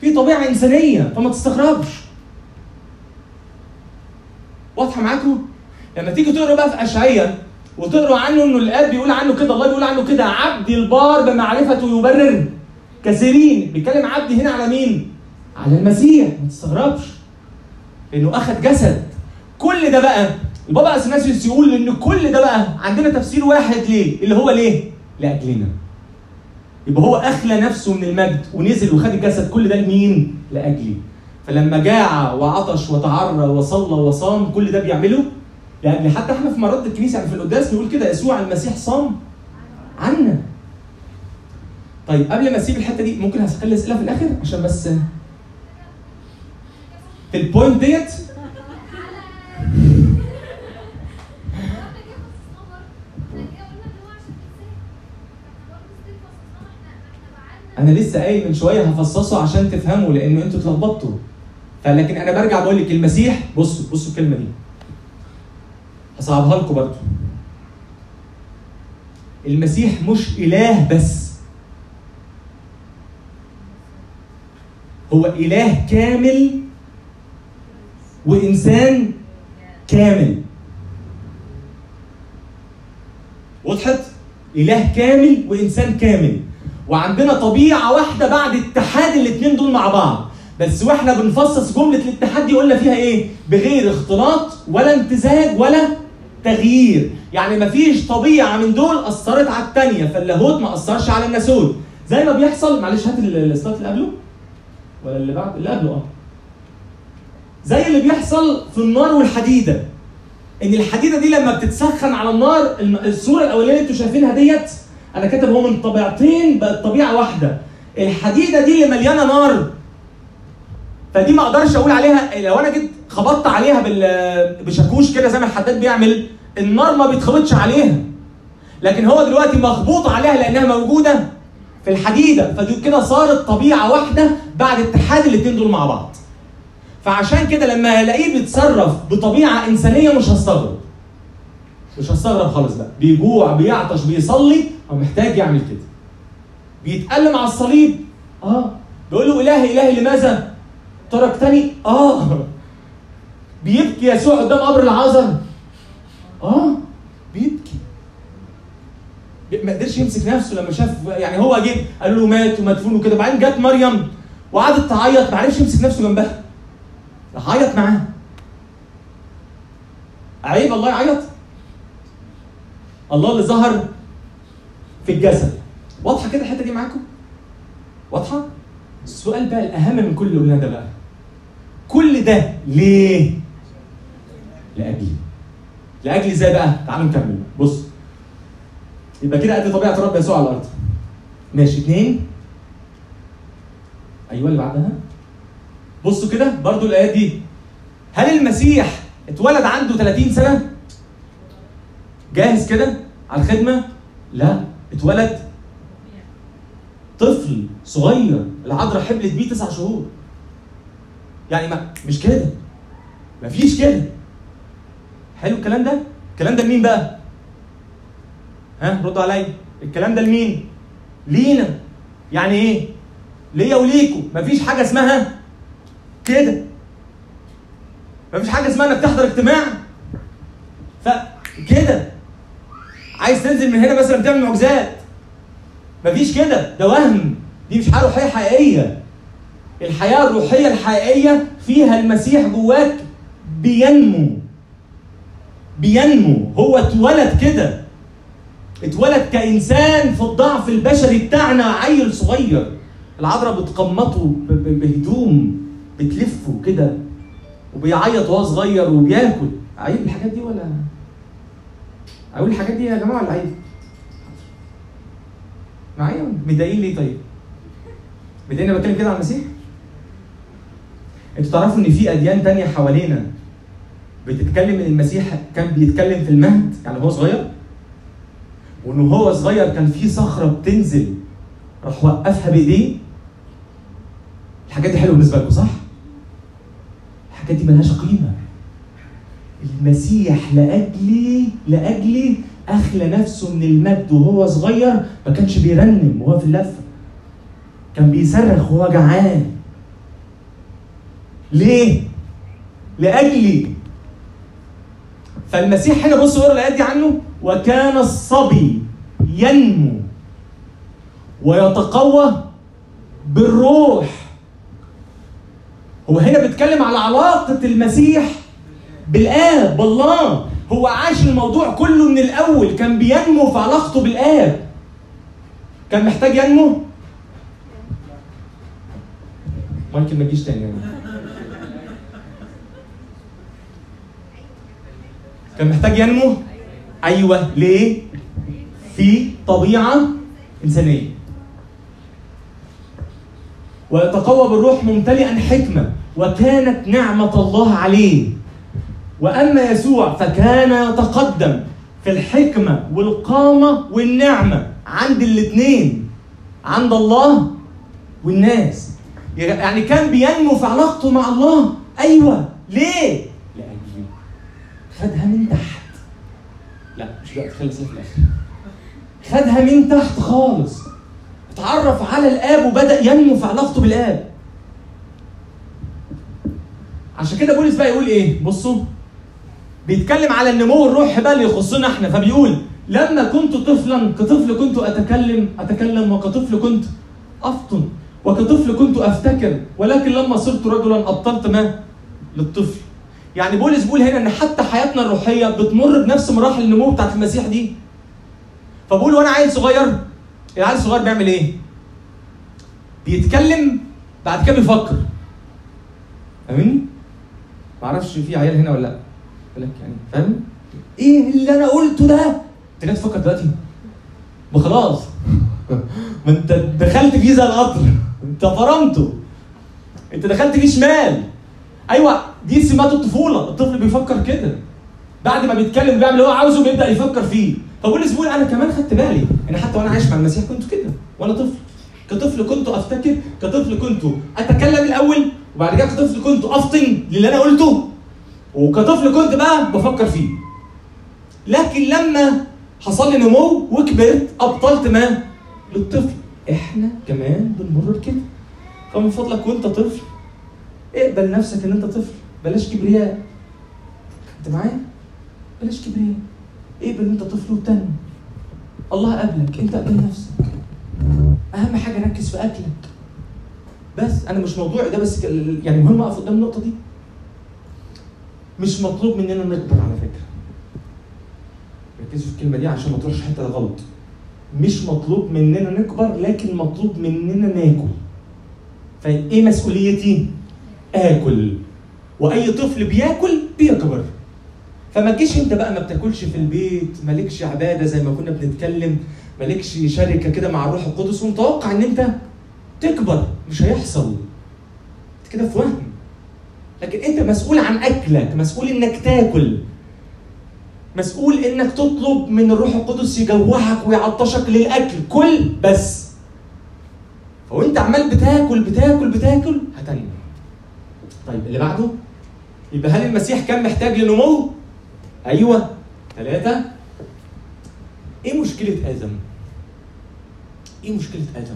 في طبيعة إنسانية فما تستغربش. واضحة معاكم؟ لما تيجي تقرأ بقى في اشعياء وتقرأ عنه إنه الآب بيقول عنه كده الله بيقول عنه كده عبدي البار بمعرفته يبرر. كثيرين بيتكلم عبدي هنا على مين؟ على المسيح. ما تستغربش. انه أخذ جسد. كل ده بقى البابا أثناسيوس يقول إن كل ده بقى عندنا تفسير واحد ليه؟ اللي هو ليه؟ لأجلنا. يبقى هو أخلى نفسه من المجد ونزل وخد الجسد كل ده لمين؟ لاجلي فلما جاع وعطش وتعرى وصلى وصام كل ده بيعمله؟ لاجلي حتى إحنا في مرات الكنيسة يعني في القداس نقول كده يسوع المسيح صام عنا. طيب قبل ما أسيب الحتة دي ممكن هخلي أسئلة في الآخر؟ عشان بس في البوينت ديت أنا لسه قايل من شوية هفصصه عشان تفهموا لأن أنتوا اتلخبطتوا. فلكن أنا برجع بقول لك المسيح بصوا بصوا الكلمة دي. هصعبها لكم برضه المسيح مش إله بس. هو إله كامل وإنسان كامل. وضحت إله كامل وإنسان كامل. وعندنا طبيعة واحدة بعد اتحاد الاثنين دول مع بعض. بس وإحنا بنفصص جملة الاتحاد دي قلنا فيها إيه؟ بغير اختلاط ولا امتزاج ولا تغيير. يعني مفيش طبيعة من دول أثرت على الثانية فاللاهوت ما أثرش على الناسوت زي ما بيحصل معلش هات ال- السلايد اللي قبله. ولا اللي بعد؟ اللي قبله آه. زي اللي بيحصل في النار والحديدة. إن الحديدة دي لما بتتسخن على النار الصورة الاولانيه اللي أنتوا شايفينها ديت أنا كاتب هو من طبيعتين بقت طبيعة واحدة. الحديدة دي اللي مليانة نار. فدي ما أقدرش أقول عليها. لو أنا جيت خبطت عليها بشاكوش كده زي ما الحداد بيعمل النار ما بيتخبطش عليها. لكن هو دلوقتي مخبوط عليها لأنها موجودة في الحديدة. فدي كده صارت طبيعة واحدة بعد اتحاد الاثنين دول مع بعض. فعشان كده لما الاقيه بيتصرف بطبيعة إنسانية مش هستغرب. مش هستغرب خالص بقى. بيجوع بيعطش بيصلي هو محتاج يعمل كده. بيتألم على الصليب. آه. بيقول له إلهي إلهي لماذا تركتني آه. بيبكي يسوع قدام قبر العازر آه. بيبكي. بي- ما قدرش يمسك نفسه لما شاف يعني هو جه قال له مات ومدفون وكده. بعدين جت مريم وقعدت تعيط ما عرفش يمسك نفسه جنبها. عيط معاها. عيب الله يعيط الله اللي ظهر في الجسد. واضحة كده الحتة دي معاكم؟ واضحة؟ السؤال بقى الأهم من كل اللي ده بقى كل ده ليه؟ لأجلي. لأجلي إزاي بقى؟ تعالوا نكمل. بص يبقى كده قد طبيعة رب يسوع على الأرض. ماشي اتنين. أيوه اللي بعدها. بصوا كده برضو الآيات دي. هل المسيح اتولد عنده 30 سنة؟ جاهز كده على الخدمة؟ لا اتولد. طفل صغير العذراء حبلت بيه تسع شهور. يعني ما مش كده. مفيش كده. حلو الكلام ده؟ الكلام ده لمين بقى؟ ها ردوا عليا. الكلام ده لمين؟ لينا. يعني إيه؟ ليا وليكوا. مفيش حاجة اسمها كده. مفيش حاجة اسمها انك تحضر اجتماع. فكده عايز تنزل من هنا مثلا تعمل معجزات. مفيش كده. ده وهم. دي مش حياه روحية حقيقية. الحياة الروحية الحقيقية فيها المسيح جواك بينمو. بينمو. هو اتولد كده. اتولد كإنسان في الضعف البشري بتاعنا عيل صغير. العذراء بتقمطه بهدوم بتلفه كده وبيعيط وهو صغير وبياكل. عيب الحاجات دي ولا؟ أقول الحاجات دي يا جماعة ولا عيب؟ معايا متضايقين ليه طيب؟ متضايقين أنا بتكلم كده عن المسيح؟ أنتوا تعرفوا إن في أديان تانية حوالينا بتتكلم إن المسيح كان بيتكلم في المهد يعني هو صغير وانه هو صغير كان في صخرة بتنزل راح وقفها بإيديه الحاجات دي حلوة بالنسبة لكم صح؟ الحاجات دي ملهاش قيمة المسيح لاجلي لأجلي أخلى نفسه من المجد وهو صغير ما كانش بيرنم وهو في اللفه كان بيصرخ وهو جعان. ليه؟ لأجلي. فالمسيح هنا بصوا اقرا الآيات دي عنه وكان الصبي ينمو ويتقوى بالروح. هو هنا بيتكلم على علاقة المسيح بالآب بالله هو عاش الموضوع كله من الأول. كان بينمو في علاقته بالآب. كان محتاج ينمو؟ مايكل ما تجيش تاني. يعني. كان محتاج ينمو؟ أيوه. ليه؟ في طبيعة إنسانية. ويتقوى بالروح ممتلئا حكمة. وكانت نعمة الله عليه. وأما يسوع فكان يتقدم في الحكمة والقامة والنعمة عند الاثنين عند الله والناس. يعني كان بينمو في علاقته مع الله. أيوه. ليه؟ لاجل خدها من تحت. لا مش دلوقتي خلي في الآخر. خدها من تحت خالص. اتعرف على الآب وبدأ ينمو في علاقته بالآب. عشان كده بولس بقى يقول إيه؟ بصوا. بيتكلم على النمو الروحي بقى اللي يخصنا إحنا. فبيقول لما كنت طفلا كطفل كنت أتكلم أتكلم وكطفل كنت أفطن وكطفل كنت أفتكر ولكن لما صرت رجلا أبطلت ما؟ للطفل. يعني بولس بيقول هنا إن حتى حياتنا الروحية بتمر بنفس مراحل النمو بتاعت المسيح دي. فبقول وأنا عيل صغير. العيل الصغير بيعمل إيه؟ بيتكلم بعد كده بيفكر. فاهمني؟ معرفش في عيال هنا ولا لأ. لك يعني فاهم؟ إيه اللي أنا قلته ده؟ أنت جاي تفكر دلوقتي؟ ما خلاص. ما أنت دخلت فيه زي القطر. أنت فرمته. أنت دخلت فيه شمال. أيوه دي سمات الطفولة. الطفل بيفكر كده. بعد ما بيتكلم بيعمل اللي هو عاوزه بيبدا يفكر فيه. فبولس بيقول أنا كمان خدت بالي إن حتى وأنا عايش مع المسيح كنت كده وأنا طفل. كطفل كنت أفتكر كطفل كنت أتكلم الأول وبعد كده كطفل كنت أفطن للي أنا قلته. وكطفل كنت بقى بفكر فيه. لكن لما حصل لي نمو وكبرت أبطلت ما للطفل. إحنا كمان بنمر بكده. فمن فضلك وأنت طفل اقبل نفسك إن أنت طفل. بلاش كبرياء. انت معايا؟ بلاش كبرياء. اقبل إن أنت طفل وتنمو الله قبلك أنت قبل نفسك. أهم حاجة ركز في أكلك. بس أنا مش موضوعي ده بس يعني مهم أقف قدام النقطة دي. مش مطلوب مننا نكبر على فكرة. ركزوا في الكلمة دي عشان ما تروحش حتة غلط. مش مطلوب مننا نكبر لكن مطلوب مننا ناكل. فإيه مسؤوليتي؟ آكل. وأي طفل بياكل بيكبر. فما تجيش أنت بقى ما بتاكلش في البيت مالكش عبادة زي ما كنا بنتكلم مالكش شركة كده مع الروح القدس ومتوقع إن أنت تكبر. مش هيحصل. كده في وهم. لكن انت مسؤول عن اكلك مسؤول انك تاكل. مسؤول انك تطلب من الروح القدس يجوعك ويعطشك للأكل كل بس. فوانت عمال بتاكل بتاكل بتاكل هتنمو. طيب اللي بعده؟ يبقى هل المسيح كان محتاج لنمو؟ أيوه. ثلاثة إيه مشكلة آدم؟ إيه مشكلة آدم؟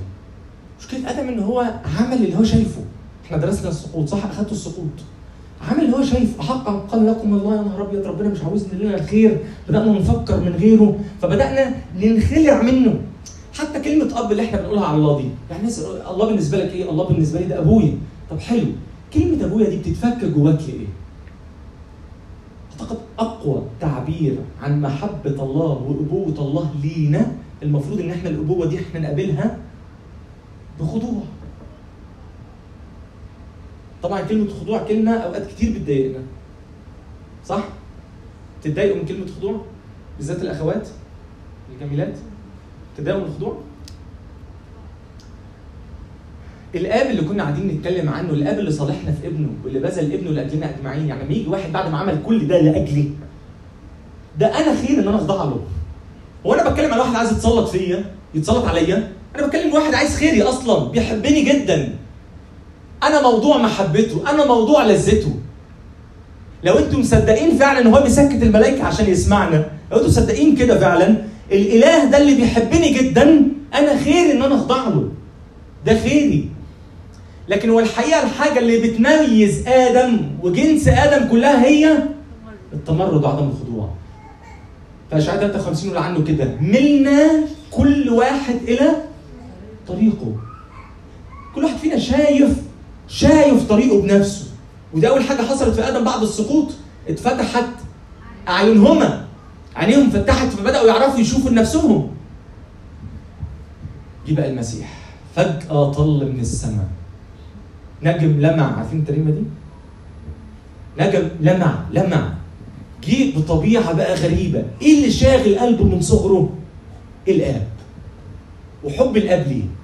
مشكلة آدم إن هو عمل اللي هو شايفه. إحنا درسنا السقوط صح؟ أخدتوا السقوط. عامل اللي هو شايف حقا قال لكم الله يا نهار أبيض ربنا مش عاوزنا لنا الخير بدأنا نفكر من غيره فبدأنا ننخلع منه. حتى كلمة أب اللي إحنا بنقولها على الله دي. يعني الناس الله بالنسبة لك إيه؟ الله بالنسبة لي ده أبويا. طب حلو. كلمة أبويا دي بتتفك جواك لإيه؟ أعتقد أقوى تعبير عن محبة الله وأبوة الله لينا المفروض إن إحنا الأبوة دي إحنا نقابلها بخضوع. طبعا كلمة خضوع كلمة أوقات كتير بتضايقنا صح؟ تتضايقوا من كلمة خضوع؟ بالذات الأخوات الجميلات تتضايقوا من الخضوع؟ الآب اللي كنا قاعدين نتكلم عنه الآب اللي صالحنا في ابنه واللي بذل ابنه لأجلنا أجمعين يعني لما يجي واحد بعد ما عمل كل ده لأجلي ده أنا خير إن أنا أخضع له هو أنا بتكلم على واحد عايز يتسلط فيا يتسلط عليا أنا بتكلم واحد عايز خيري أصلا بيحبني جدا أنا موضوع محبته أنا موضوع لذته. لو أنتم مصدقين فعلا إن هو بيسكت الملائكة عشان يسمعنا لو أنتم مصدقين كده فعلا الإله ده اللي بيحبني جدا أنا خير إن أنا أخضع له. ده خيري. لكن هو الحقيقة الحاجة اللي بتميز آدم وجنس آدم كلها هي التمرد وعدم الخضوع. فاشعياء 53 يقول عنه كده. ملنا كل واحد إلى طريقه. كل واحد فينا شايف شايف طريقه بنفسه. وده أول حاجة حصلت في آدم بعد السقوط. اتفتحت أعينهما. عينيهم فتحت فبدأوا يعرفوا يشوفوا لنفسهم. جه بقى المسيح. فجأة طل من السماء. نجم لمع. عارفين التريمة دي؟ نجم لمع. لمع. جه بطبيعة بقى غريبة. إيه اللي شاغل قلبه من صغره؟ الآب. وحب الآب ليه؟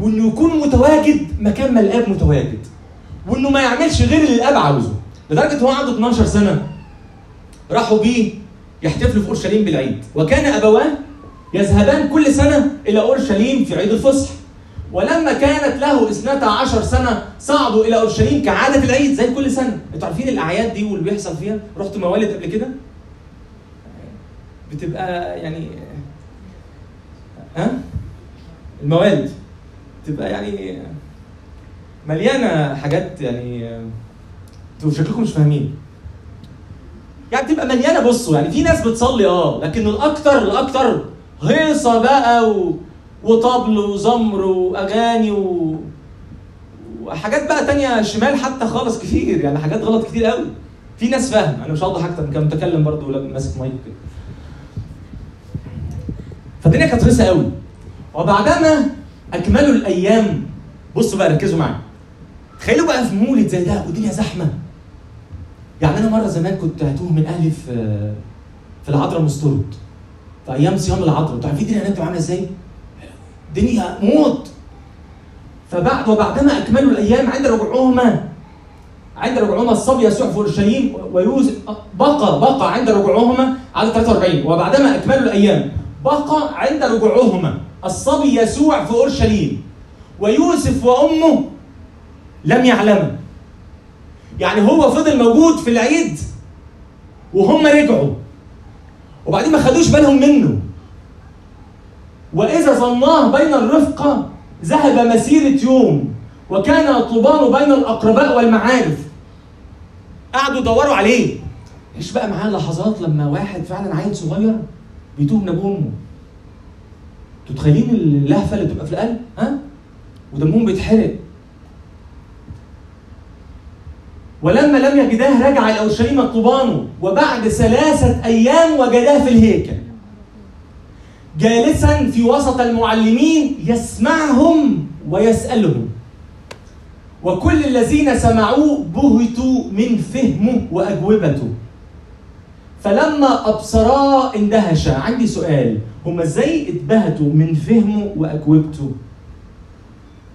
وإنه يكون متواجد مكان ما الآب متواجد. وإنه ما يعملش غير اللي الآب عاوزه. لدرجة هو عنده 12 سنة. راحوا بيه يحتفلوا في أورشليم بالعيد. وكان أبواه يذهبان كل سنة إلى أورشليم في عيد الفصح. ولما كانت له اثنتا عشر سنة صعدوا إلى أورشليم كعادة العيد زي كل سنة. أنتوا عارفين الأعياد دي واللي بيحصل فيها؟ رحتوا موالد قبل كده؟ بتبقى يعني ها؟ الموالد. تبقى يعني مليانة حاجات يعني أنتوا شكلكم مش فاهمين. يعني بتبقى مليانة بصوا يعني في ناس بتصلي آه لكن الأكتر الأكتر هيصة بقى و... وطبل وزمر وأغاني و... وحاجات بقى تانية شمال حتى خالص كتير يعني حاجات غلط كتير قوي. في ناس فاهمة أنا مش هوضح أكتر كان متكلم برضه ولا ماسك مايك. كده فالدنيا كانت قوي. وبعدما اكملوا الأيام. بصوا بقى ركزوا معايا. تخيلوا بقى في مولد زي ده والدنيا زحمة. يعني أنا مرة زمان كنت هتوه من أهلي في في العذراء مسترد في أيام صيام العذراء أنتوا عارفين الدنيا هناك بتبقى عامله إزاي؟ دنيا موت. فبعد وبعدما أكملوا الأيام عند رجوعهما عند رجوعهما الصبي يسوع في أورشليم ويوسف بقى بقى عند رجوعهما على 43 وبعدما أكملوا الأيام بقى عند رجوعهما الصبي يسوع في أورشليم ويوسف وأمه لم يعلم يعني هو فضل موجود في العيد وهم رجعوا. وبعدين ما خدوش بالهم منه. وإذا ظناه بين الرفقة ذهب مسيرة يوم وكان طوبان بين الأقرباء والمعارف. قعدوا يدوروا عليه. عيش بقى معاه لحظات لما واحد فعلا عيل صغير بيتوه من ابوه وامه أنتوا متخيلين اللهفة اللي بتبقى في القلب؟ ها؟ ودمهم بيتحرق. ولما لم يجداه رجع إلى أورشليم طوبانه وبعد ثلاثة أيام وجداه في الهيكل. جالسا في وسط المعلمين يسمعهم ويسألهم. وكل الذين سمعوه بهتوا من فهمه وأجوبته. فلما ابصراه اندهش عندي سؤال. هما إزاي اتبهتوا من فهمه وأجوبته؟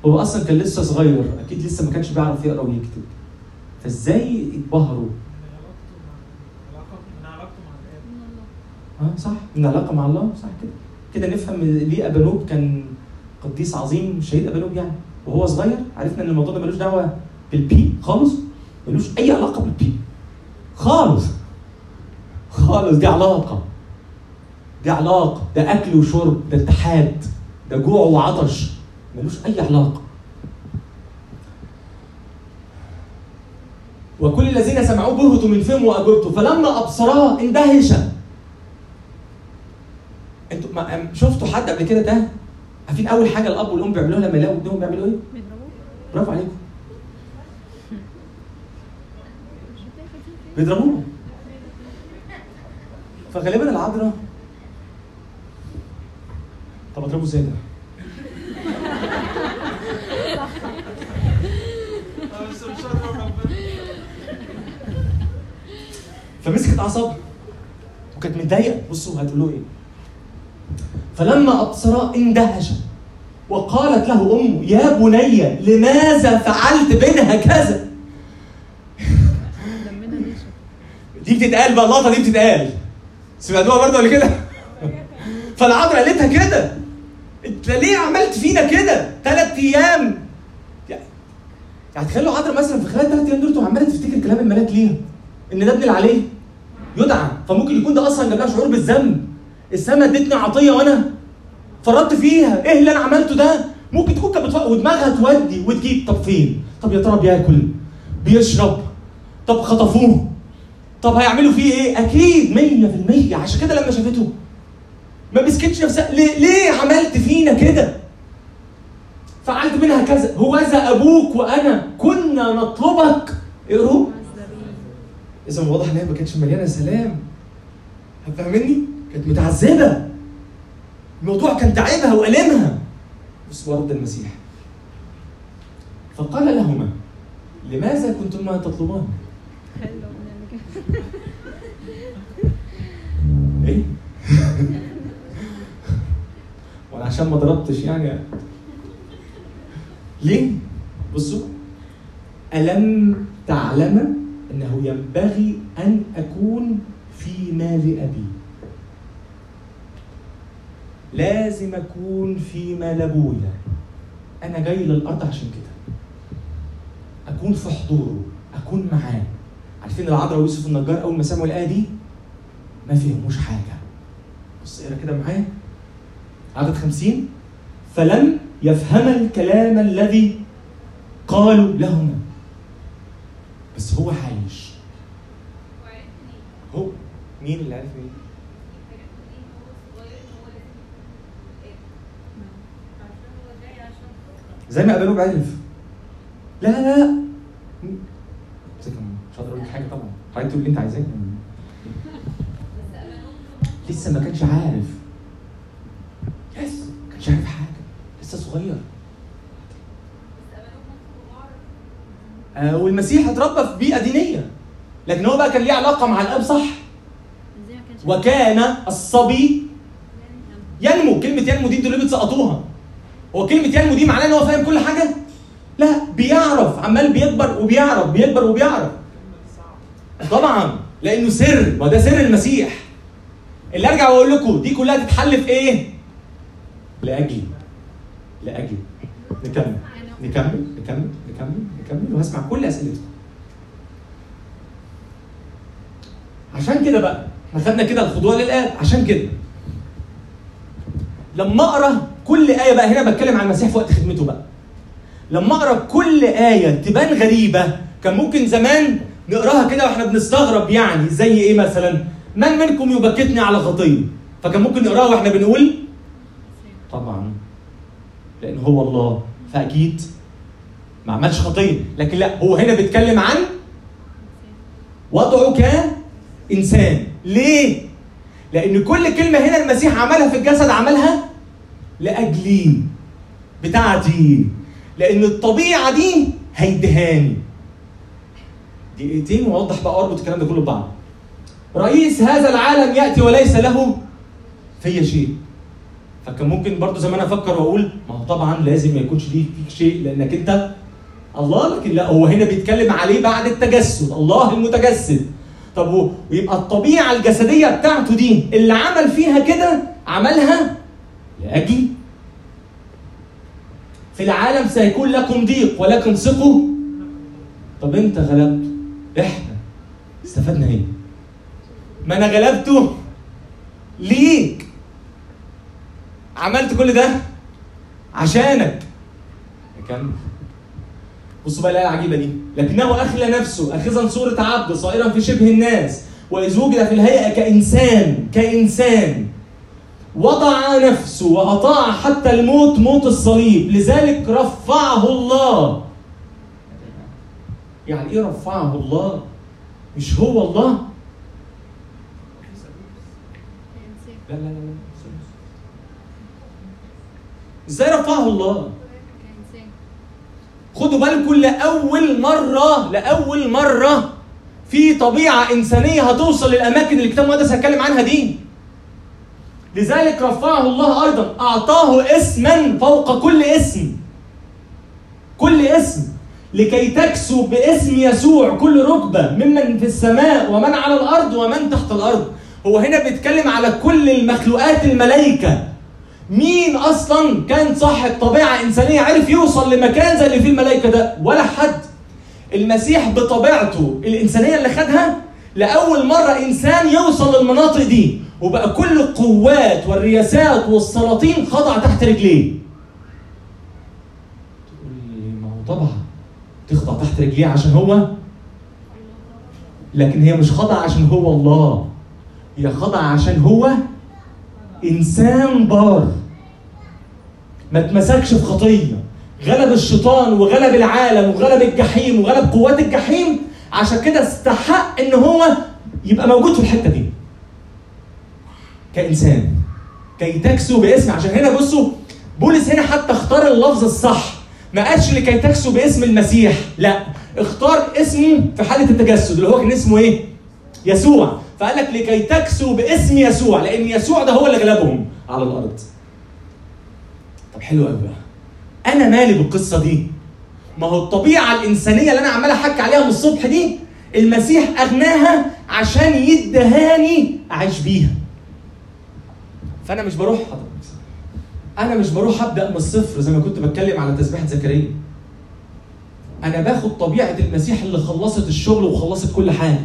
هو أصلا كان لسه صغير أكيد لسه ما كانش بيعرف يقرأ ويكتب. فإزاي اتبهروا؟ آه صح. من علاقة مع الله؟ صح كده. كده نفهم ليه أبانوب كان قديس عظيم شهيد أبانوب يعني. وهو صغير عرفنا إن الموضوع ده ملوش دعوة بال B خالص ملوش أي علاقة بال B خالص. خالص دي علاقة. دي علاقة ده أكل وشرب ده اتحاد ده جوع وعطش. ملوش أي علاقة. وكل الذين سمعوه بهتوا من فهمه واجوبته فلما أبصراه اندهش. أنتوا شفتوا حد قبل كده ده؟ عارفين أول حاجة الأب والأم بيعملوها لما يلاقوا ابنهم بيعملوا إيه؟ بيضربوه. برافو عليكم. بيضربوه. فغالبا العذراء طب أضربه إزاي ده؟ فمسكت اعصابها وكانت متضايقة. بصوا هتقولوا إيه. فلما أبصر اندهش وقالت له أمه يا بني لماذا فعلت بنا هكذا؟ دمنا نشف. دي بتتقال بقى اللقطة دي بتتقال. سمعتوها برضه قبل كده؟ فالعذراء قالتها كده؟ انت ليه عملت فينا كده؟ ثلاث أيام. يعني يعني تخيلوا عذراء مثلا في خلال ثلاث أيام دول عماله تفتكر كلام الملاك ليها ان ده ابن اللي عليه يدعى. فممكن يكون ده أصلا جاب لها شعور بالذنب. السما ادتني عطية وأنا فرطت فيها. إيه اللي أنا عملته ده؟ ممكن تكون كانت ودماغها تودي وتجيب. طب فين؟ طب يا ترى بياكل؟ بيشرب؟ طب خطفوه؟ طب هيعملوا فيه إيه؟ أكيد 100% عشان كده لما شافته ما مسكتش نفسها. ليه, ليه عملت فينا كده؟ فعلت منها كذا. هوذا أبوك وأنا كنا نطلبك. اقروا إذا واضح إن هي ما كانتش مليانة سلام. فاهمني كانت متعذبة. الموضوع كان تعبها وألمها. بس ورد المسيح. فقال لهما لماذا كنتما تطلبان؟ حلو إيه؟ وأنا عشان ما ضربتش يعني. ليه؟ بصوا ألم تعلم أنه ينبغي أن أكون في مال أبي؟ لازم أكون في مال أبويا. أنا جاي للأرض عشان كده. أكون في حضوره أكون معاه. عارفين العذراء ويوسف النجار أول ما سمعوا الآية دي؟ ما فهموش حاجة. بص اقرأ كده معايا. عدد خمسين. فلم يفهم الكلام الذي قالوا لهما بس هو عايش. هو مين اللي عارف مين؟ زي ما قبلوه بعرف. لا لا لا؟ مش هقدر أقول حاجة طبعا. حضرتك تقول اللي انت عايزاه. لسه ما كانش عارف. يس ما كانش عارف حاجة. لسه صغير. آه والمسيح اتربى في بيئة دينية. لكن هو بقى كان ليه علاقة مع الأب صح؟ وكان الصبي ينمو. كلمة ينمو دي أنتوا ليه بتسقطوها. هو كلمة ينمو دي معناه إن هو فاهم كل حاجة؟ لا بيعرف. عمال بيكبر وبيعرف بيكبر وبيعرف. طبعا لأنه سر ما ده سر المسيح. اللي أرجع وأقول لكم دي كلها تتحل في إيه؟ لاجلي لاجلي نكمل نكمل نكمل نكمل نكمل وهسمع كل أسئلتكم. عشان كده بقى إحنا خدنا كده الخضوع للآب. عشان كده. لما أقرأ كل آية بقى هنا بتكلم عن المسيح في وقت خدمته بقى. لما أقرأ كل آية تبان غريبة كان ممكن زمان نقراها كده وإحنا بنستغرب يعني زي إيه مثلا؟ من منكم يبكتني على خطيه فكان ممكن نقراها وإحنا بنقول؟ طبعا. لأن هو الله. فأكيد ما عملش خطيه لكن لا هو هنا بيتكلم عن وضعه كإنسان ليه؟ لأن كل كلمة هنا المسيح عملها في الجسد عملها لأجلي بتاعتي. لأن الطبيعة دي هيدهاني. دقيقتين وأوضح بقى أربط الكلام ده كله ببعض. رئيس هذا العالم يأتي وليس له في شيء. فكان ممكن برضه زمان أفكر وأقول ما هو طبعا لازم ما يكونش ليه فيك شيء لأنك أنت الله لكن لا هو هنا بيتكلم عليه بعد التجسد الله المتجسد. طب ويبقى الطبيعة الجسدية بتاعته دي اللي عمل فيها كده عملها لاجلي في العالم سيكون لكم ضيق ولكن ثقوا طب أنت غلبته إحنا استفدنا إيه؟ ما أنا غلبته ليك. عملت كل ده عشانك. اكمل بصوا بقى الآية العجيبة دي. لكنه أخلى نفسه اخذا صورة عبد صائرا في شبه الناس واذ وجد في الهيئة كإنسان كإنسان. وضع نفسه وأطاع حتى الموت موت الصليب. لذلك رفعه الله. يعني إيه رفعه الله؟ مش هو الله؟ لا لا لا لا إزاي رفعه الله؟ خدوا بالكم لأول مرة لأول مرة في طبيعة إنسانية هتوصل للأماكن اللي الكتاب المقدس هيتكلم عنها دي. لذلك رفعه الله أيضا أعطاه اسما فوق كل اسم. كل اسم. لكي تكسو باسم يسوع كل ركبة ممن في السماء ومن على الأرض ومن تحت الأرض. هو هنا بيتكلم على كل المخلوقات الملائكة. مين أصلا كان صاحب طبيعة إنسانية؟ عرف يوصل لمكان زي اللي فيه الملائكة ده؟ ولا حد. المسيح بطبيعته الإنسانية اللي خدها لأول مرة إنسان يوصل للمناطق دي وبقى كل القوات والرياسات والسلاطين خضع تحت رجليه. تقول لي ما هو طبعا. تخضع تحت رجليه عشان هو؟ لكن هي مش خضع عشان هو الله. هي خضع عشان هو إنسان بار. ما اتمسكش في خطية. غلب الشيطان وغلب العالم وغلب الجحيم وغلب قوات الجحيم عشان كده استحق إن هو يبقى موجود في الحتة دي. كإنسان. كي تكسو باسم عشان هنا بصوا بولس هنا حتى اختار اللفظ الصح. ما قالش لكي تكسو باسم المسيح. لا اختار اسمه في حالة التجسد اللي هو كان اسمه إيه؟ يسوع. فقال لك لكي تكسو باسم يسوع لأن يسوع ده هو اللي غلبهم على الأرض. طب حلو قوي بقى. أنا مالي بالقصة دي؟ ما هو الطبيعة الإنسانية اللي أنا عمال أحكي عليها من الصبح دي المسيح أغناها عشان يدهاني أعيش بيها. فأنا مش بروح أنا مش بروح أبدأ من الصفر زي ما كنت بتكلم على تسبيحة زكريا. أنا باخد طبيعة المسيح اللي خلصت الشغل وخلصت كل حاجة.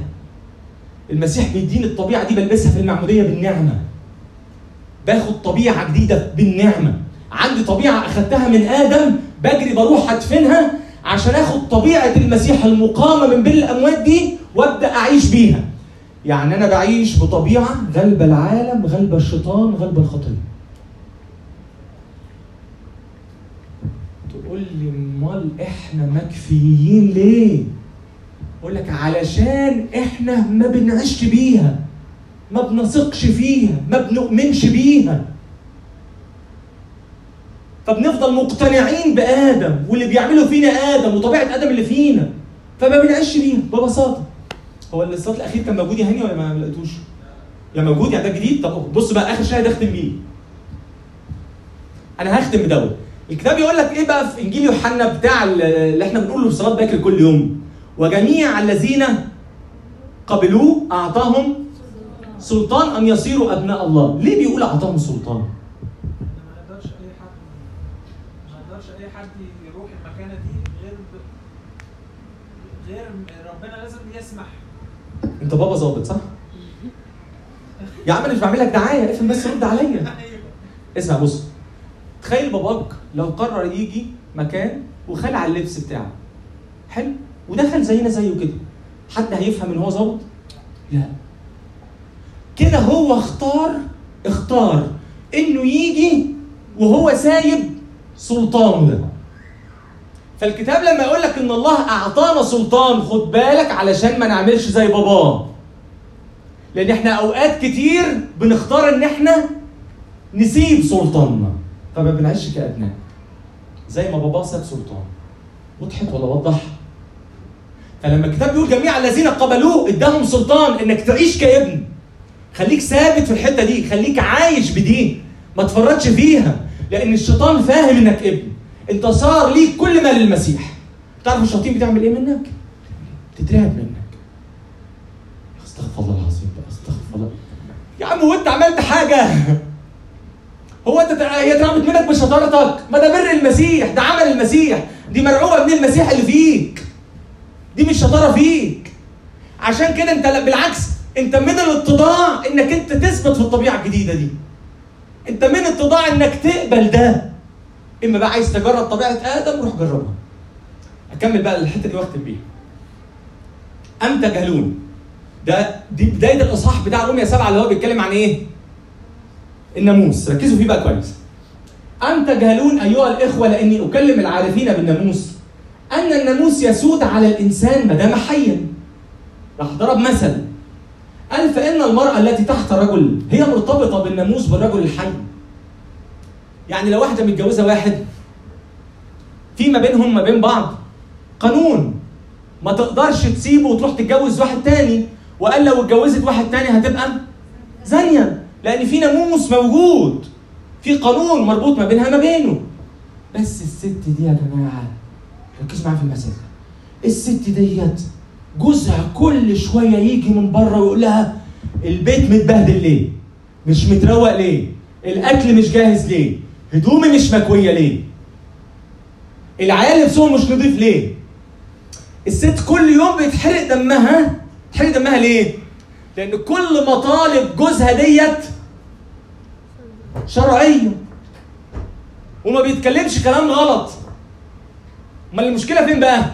المسيح بيديني الطبيعة دي بلبسها في المعمودية بالنعمة. باخد طبيعة جديدة بالنعمة. عندي طبيعة أخدتها من آدم بجري بروح أدفنها عشان آخد طبيعة المسيح المقامة من بين الأموات دي وأبدأ أعيش بيها. يعني أنا بعيش بطبيعة غلب العالم غلب الشيطان غلب الخطية. تقول لي أمال إحنا مكفيين ليه؟ أقول لك علشان إحنا ما بنعيش بيها ما بنثقش فيها ما بنؤمنش بيها. فبنفضل مقتنعين بآدم واللي بيعمله فينا آدم وطبيعة آدم اللي فينا فما بنعيش بيها ببساطة. هو الاصطاد الأخير كان موجود يا هاني ولا ما لقيتوش؟ يا موجود؟ يعني ده جديد؟ طب بص بقى آخر شاهد أختم بيه. أنا هختم بدوت. الكتاب يقول لك إيه بقى في إنجيل يوحنا بتاع اللي إحنا بنقوله في صلاة باكر كل يوم؟ وجميع الذين قبلوه أعطاهم سلطان ان يصيروا أبناء الله. ليه بيقول أعطاهم سلطان؟ أنت بابا ظابط صح؟ يا عم أنا مش بعمل لك دعاية افهم بس رد عليا. اسمع بص. تخيل باباك لو قرر يجي مكان وخلع اللبس بتاعه. حلو؟ ودخل زينا زيه كده. حد هيفهم إن هو ظابط؟ لا. كده هو اختار اختار إنه يجي وهو سايب سلطانه ده. فالكتاب لما يقول لك إن الله أعطانا سلطان خد بالك علشان ما نعملش زي باباه لأن إحنا أوقات كتير بنختار إن إحنا نسيب سلطاننا. فما بنعيش كأبناء. زي ما باباه ساب سلطان. وضحت ولا وضح؟ فلما الكتاب بيقول جميع الذين قبلوه اداهم سلطان انك تعيش كابن. خليك ثابت في الحتة دي خليك عايش بدي ما تفرطش فيها لأن الشيطان فاهم إنك ابن. أنت صار ليك كل ما للمسيح. تعرف الشياطين بتعمل إيه منك؟ تترعب منك. أستغفر الله العظيم أستغفر الله. يا عم وانت عملت حاجة. هو انت هي اترعبت منك بشطارتك ما ده بر المسيح ده عمل المسيح. دي مرعوبة من المسيح اللي فيك. دي مش شطارة فيك. عشان كده انت بالعكس انت من الاتضاع انك انت تثبت في الطبيعة الجديدة دي. انت من الاتضاع انك تقبل ده. إما بقى عايز تجرب طبيعة آدم روح جربها. أكمل بقى الحتة دي وأختم بيها. أم تجهلون؟ ده دي بداية الإصحاح بتاع روميا 7 اللي هو بيتكلم عن إيه؟ الناموس. ركزوا فيه بقى كويس. أم تجهلون أيها الإخوة لأني أكلم العارفين بالناموس. أن الناموس يسود على الإنسان ما دام حيا. راح ضرب مثل. قال فإن المرأة التي تحت رجل هي مرتبطة بالناموس بالرجل الحي. يعني لو واحدة متجوزة واحد في ما بينهم ما بين بعض قانون. ما تقدرش تسيبه وتروح تتجوز واحد تاني. وقال لو اتجوزت واحد تاني هتبقى زانية. لأن في ناموس موجود في قانون مربوط ما بينها ما بينه بس الست دي يا جماعة ركزوا معايا في ده الست ديت جوزها كل شوية يجي من بره ويقول لها البيت متبهدل ليه؟ مش متروق ليه؟ الأكل مش جاهز ليه؟ هدومي مش مكوية ليه؟ العيال لبسهم مش نضيف ليه؟ الست كل يوم بيتحرق دمها تحرق دمها ليه؟ لأن كل مطالب جوزها ديت شرعية وما بيتكلمش كلام غلط. أمال المشكلة فين بقى؟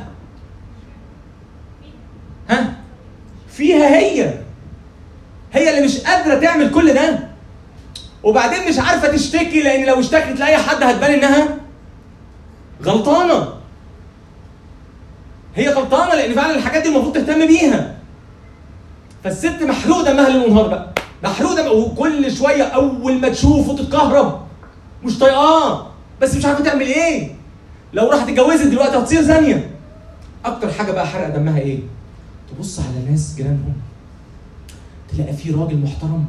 ها؟ فيها هي. هي اللي مش قادرة تعمل كل ده. وبعدين مش عارفة تشتكي لأن لو اشتكت لأي حد هتبان إنها غلطانة. هي غلطانة لأن فعلا الحاجات دي المفروض تهتم بيها. فالست محروق دمها ليل ونهار بقى. محروق دمها وكل شوية أول ما تشوفه تتكهرب. مش طايقاه. بس مش عارفه تعمل إيه. لو راحت اتجوزت دلوقتي هتصير زانية. أكتر حاجة بقى حرق دمها إيه؟ تبص على ناس جيرانهم. تلاقي في راجل محترم.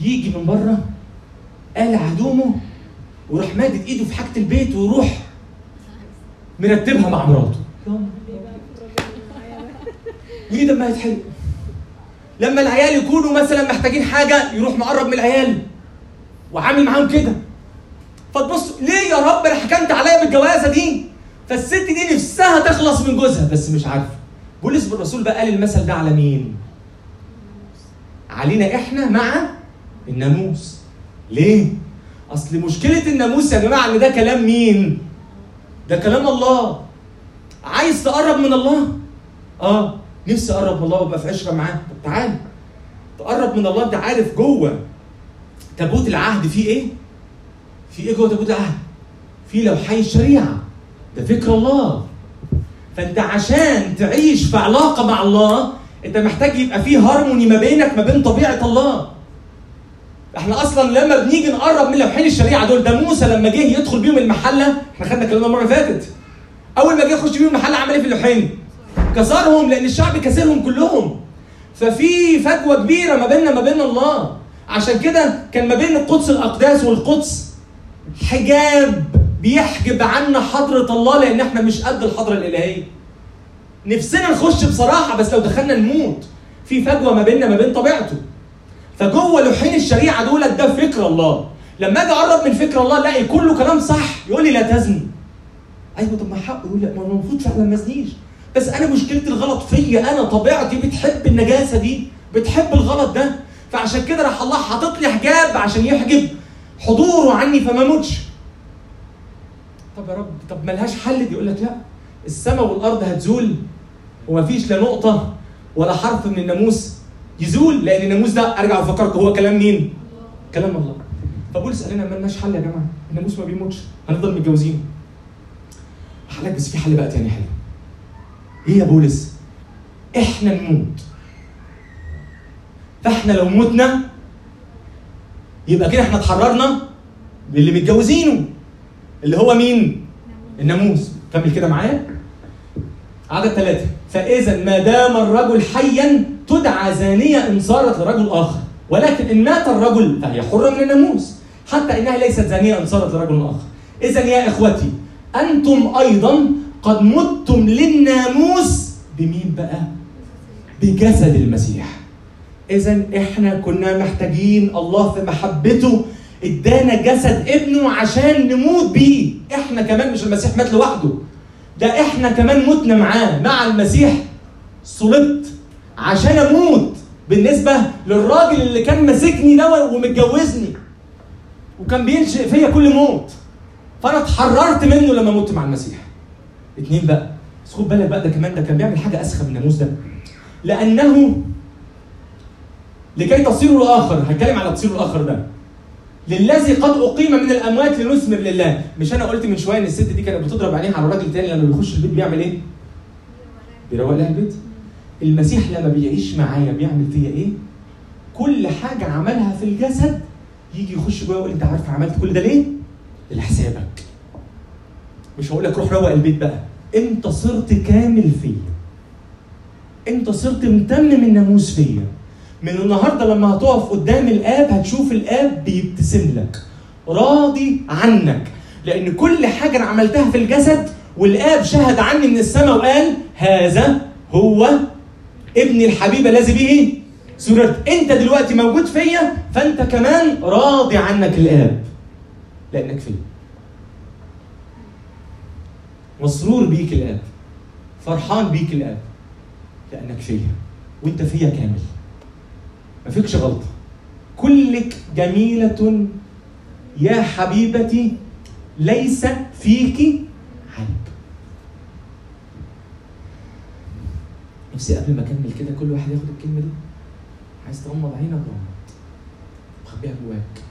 يجي من بره قالع هدومه ويروح مادد ايده في حاجة البيت ويروح مرتبها مع مراته. ودي دمها يتحرق؟ لما العيال يكونوا مثلا محتاجين حاجة يروح مقرب من العيال وعامل معاهم كده. فتبص ليه يا رب أنا حكمت عليا بالجوازة دي؟ فالست دي نفسها تخلص من جوزها. بس مش عارفة. بولس بالرسول بقى قال المثل ده على مين؟ علينا إحنا مع الناموس. ليه؟ أصل مشكلة الناموس يا جماعة إن ده كلام مين؟ ده كلام الله. عايز تقرب من الله؟ آه. نفسي اقرب من الله وابقى في عشرة معاه طب تعالى تقرب من الله انت عارف جوه تابوت العهد فيه إيه؟ في إيه جوه تابوت العهد؟ في لوحي الشريعة ده فكر الله فانت عشان تعيش في علاقة مع الله انت محتاج يبقى فيه هارموني ما بينك ما بين طبيعة الله إحنا أصلا لما بنيجي نقرب من لوحين الشريعة دول ده موسى لما جه يدخل بيهم المحلة إحنا خدنا كلامنا المرة اللي فاتت أول ما جه يخش بيهم المحلة عمل إيه في اللوحين؟ كسرهم لأن الشعب كسرهم كلهم. ففي فجوه كبيرة ما بيننا ما بين الله. عشان كده كان ما بين القدس الاقداس والقدس حجاب بيحجب عنا حضرة الله لأن إحنا مش قد الحضرة الإلهية. نفسنا نخش بصراحة بس لو دخلنا نموت. في فجوه ما بيننا ما بين طبيعته. فجوه لوحين الشريعة دول ده فكر الله. لما أجي أقرب من فكر الله ألاقي كله كلام صح. يقول لي لا تزني. أيوه طب ما حقه يقول لا ما المفروض فعلا ما ازنيش بس أنا مشكلتي الغلط فيا أنا طبيعتي بتحب النجاسة دي بتحب الغلط ده. فعشان كده راح الله حاطط لي حجاب عشان يحجب. حضوره عني فما اموتش طب يا رب طب ملهاش حل. دي يقول لك لا. السماء والأرض هتزول ومفيش لا نقطة ولا حرف من الناموس يزول لأن الناموس ده أرجع أفكرك هو كلام مين؟ كلام الله. فبولس قال لنا ملناش حل يا جماعة. الناموس ما بيموتش. هنفضل متجوزين. حلك بس في حل بقى تاني حلو إيه يا بولس؟ إحنا نموت. فإحنا لو متنا يبقى كده إحنا اتحررنا من اللي متجوزينه اللي هو مين؟ الناموس. كمل كده معايا. عدد ثلاثة فإذا ما دام الرجل حيا تدعى زانية إن صارت لرجل آخر. ولكن إن مات الرجل فهي حرة من الناموس. حتى إنها ليست زانية إن صارت لرجل آخر. إذا يا إخوتي أنتم أيضا قد متم للناموس بمين بقى؟ بجسد المسيح. إذا إحنا كنا محتاجين الله في محبته إدانا جسد ابنه عشان نموت بيه. إحنا كمان مش المسيح مات لوحده ده إحنا كمان متنا معاه مع المسيح. صلبت عشان أموت. بالنسبة للراجل اللي كان ماسكني ده ومتجوزني وكان بينشئ فيا كل موت. فأنا اتحررت منه لما مت مع المسيح. اتنين بقى. بس خد بالك بقى ده كمان ده كان بيعمل حاجة أسخف من الناموس ده. لأنه لكي تصيروا الآخر هتكلم على تصيروا الآخر ده. للذي قد أقيم من الأموات لنثمر لله. مش أنا قلت من شوية إن الست دي كانت بتضرب عينيها على الراجل تاني لما بيخش البيت بيعمل إيه؟ بيروق لها البيت. المسيح لما بيعيش معايا بيعمل فيا إيه؟ كل حاجة عملها في الجسد يجي يخش جوه يقول أنت عارف عملت كل ده ليه؟ لحسابك. مش هقول لك روح روق البيت بقى. انت صرت كامل فيا. انت صرت متمم الناموس فيا. من النهارده لما هتقف قدام الآب هتشوف الآب بيبتسم لك راضي عنك. لأن كل حاجة أنا عملتها في الجسد والآب شهد عني من السماء وقال هذا هو ابني الحبيب الذي به سررت. انت دلوقتي موجود فيا فأنت كمان راضي عنك الآب. لأنك فيا. مسرور بيك الآب. فرحان بيك الآب. لأنك فيا وإنت فيا كامل. ما فيكش غلطة. كلك جميلة. يا حبيبتي ليس فيك عيب نفسي قبل ما أكمل كده كل واحد ياخد الكلمة دي. عايز تغمض عينك غمض وخبيها جواك.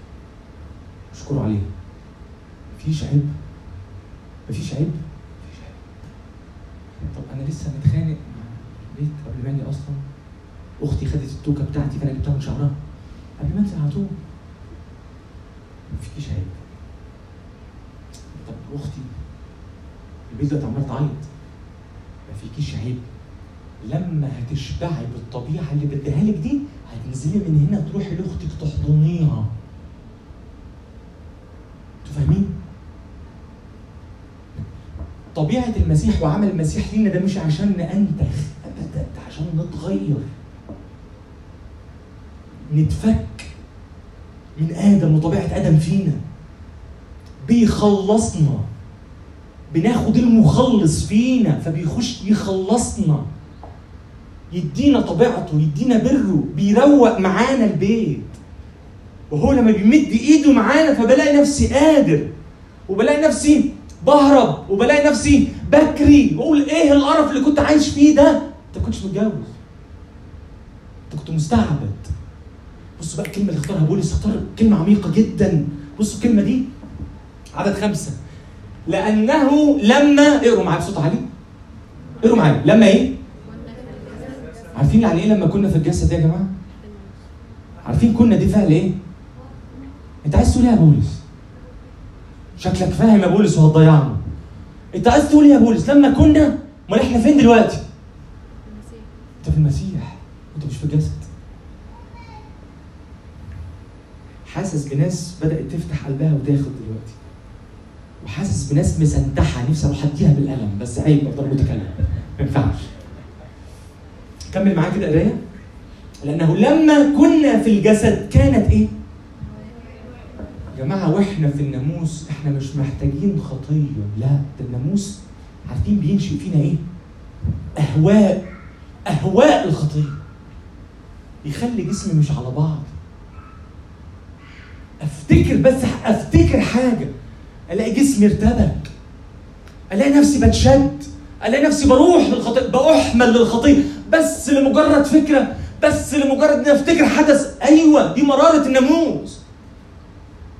اشكر عليها مفيش عيب. مفيش عيب. لسه متخانق مع البيت قبل ما أجي أصلا. أختي خدت التوكة بتاعتي فأنا جبتها من شعرها. قبل ما أنزل على طول. مفيش عيب. طب أختي البيت دلوقتي عمال تعيط. ما فيكيش عيب. لما هتشبعي بالطبيعة اللي بديها لك دي هتنزلي من هنا تروحي لأختك تحضنيها. أنتوا فاهمين؟ طبيعة المسيح وعمل المسيح لينا ده مش عشان ننتخ ابدا ده عشان نتغير. نتفك من آدم وطبيعة آدم فينا. بيخلصنا. بناخد المخلص فينا فبيخش يخلصنا. يدينا طبيعته يدينا بره بيروق معانا البيت. وهو لما بيمد إيده معانا فبلاقي نفسي قادر. وبلاقي نفسي بهرب وبلاقي نفسي بكري واقول إيه القرف اللي كنت عايش فيه ده أنت ما كنتش متجوز أنت كنت مستعبد بصوا بقى الكلمة اللي اختارها بولس اختار كلمة عميقة جدا بصوا الكلمة دي عدد خمسة لأنه لما اقروا معايا بصوت عالي اقروا معايا لما إيه؟ عارفين يعني إيه لما كنا في الجسد يا جماعة؟ عارفين كنا دي فعل إيه؟ أنت عايز تقول إيه يا بولس؟ شكلك فاهم يا بولس وهتضيعنا انت عايز تقول إيه يا بولس؟ لما كنا امال إحنا فين دلوقتي؟ انت في المسيح. انت مش في الجسد. حاسس بناس بدأت تفتح قلبها وتاخد دلوقتي. وحاسس بناس مسنتحه نفسي أروح أديها بالقلم بس عيب أفضل متكلم ما ينفعش. كمل معايا كده قراية. لأنه لما كنا في الجسد كانت إيه؟ يا جماعة وإحنا في الناموس إحنا مش محتاجين خطية. لا ده الناموس عارفين بينشئ فينا إيه؟ أهواء أهواء الخطية. يخلي جسمي مش على بعض. أفتكر بس أفتكر حاجة. ألاقي جسمي ارتبك. ألاقي نفسي بتشد. ألاقي نفسي بروح للخطية بأحمل للخطية. بس لمجرد فكرة بس لمجرد إني أفتكر حدث. أيوه دي مرارة الناموس.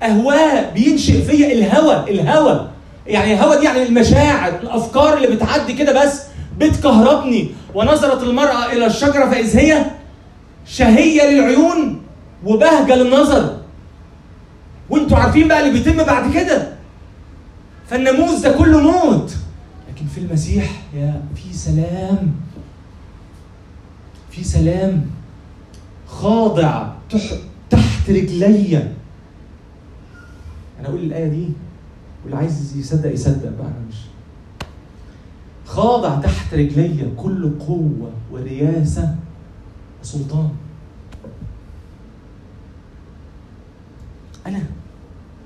أهواء بينشئ فيا الهوى الهوى. يعني الهوى دي يعني المشاعر الأفكار اللي بتعدي كده بس بتكهربني. ونظرت المرأة إلى الشجرة فإذ هي شهية للعيون وبهجه للنظر. وانتوا عارفين بقى اللي بيتم بعد كده؟ فالناموس ده كله موت. لكن في المسيح يا في سلام. في سلام خاضع تح تحت رجلي. أنا أقول الآية دي واللي عايز يصدق يصدق بقى أنا مش خاضع تحت رجلي كل قوة ورياسة وسلطان. أنا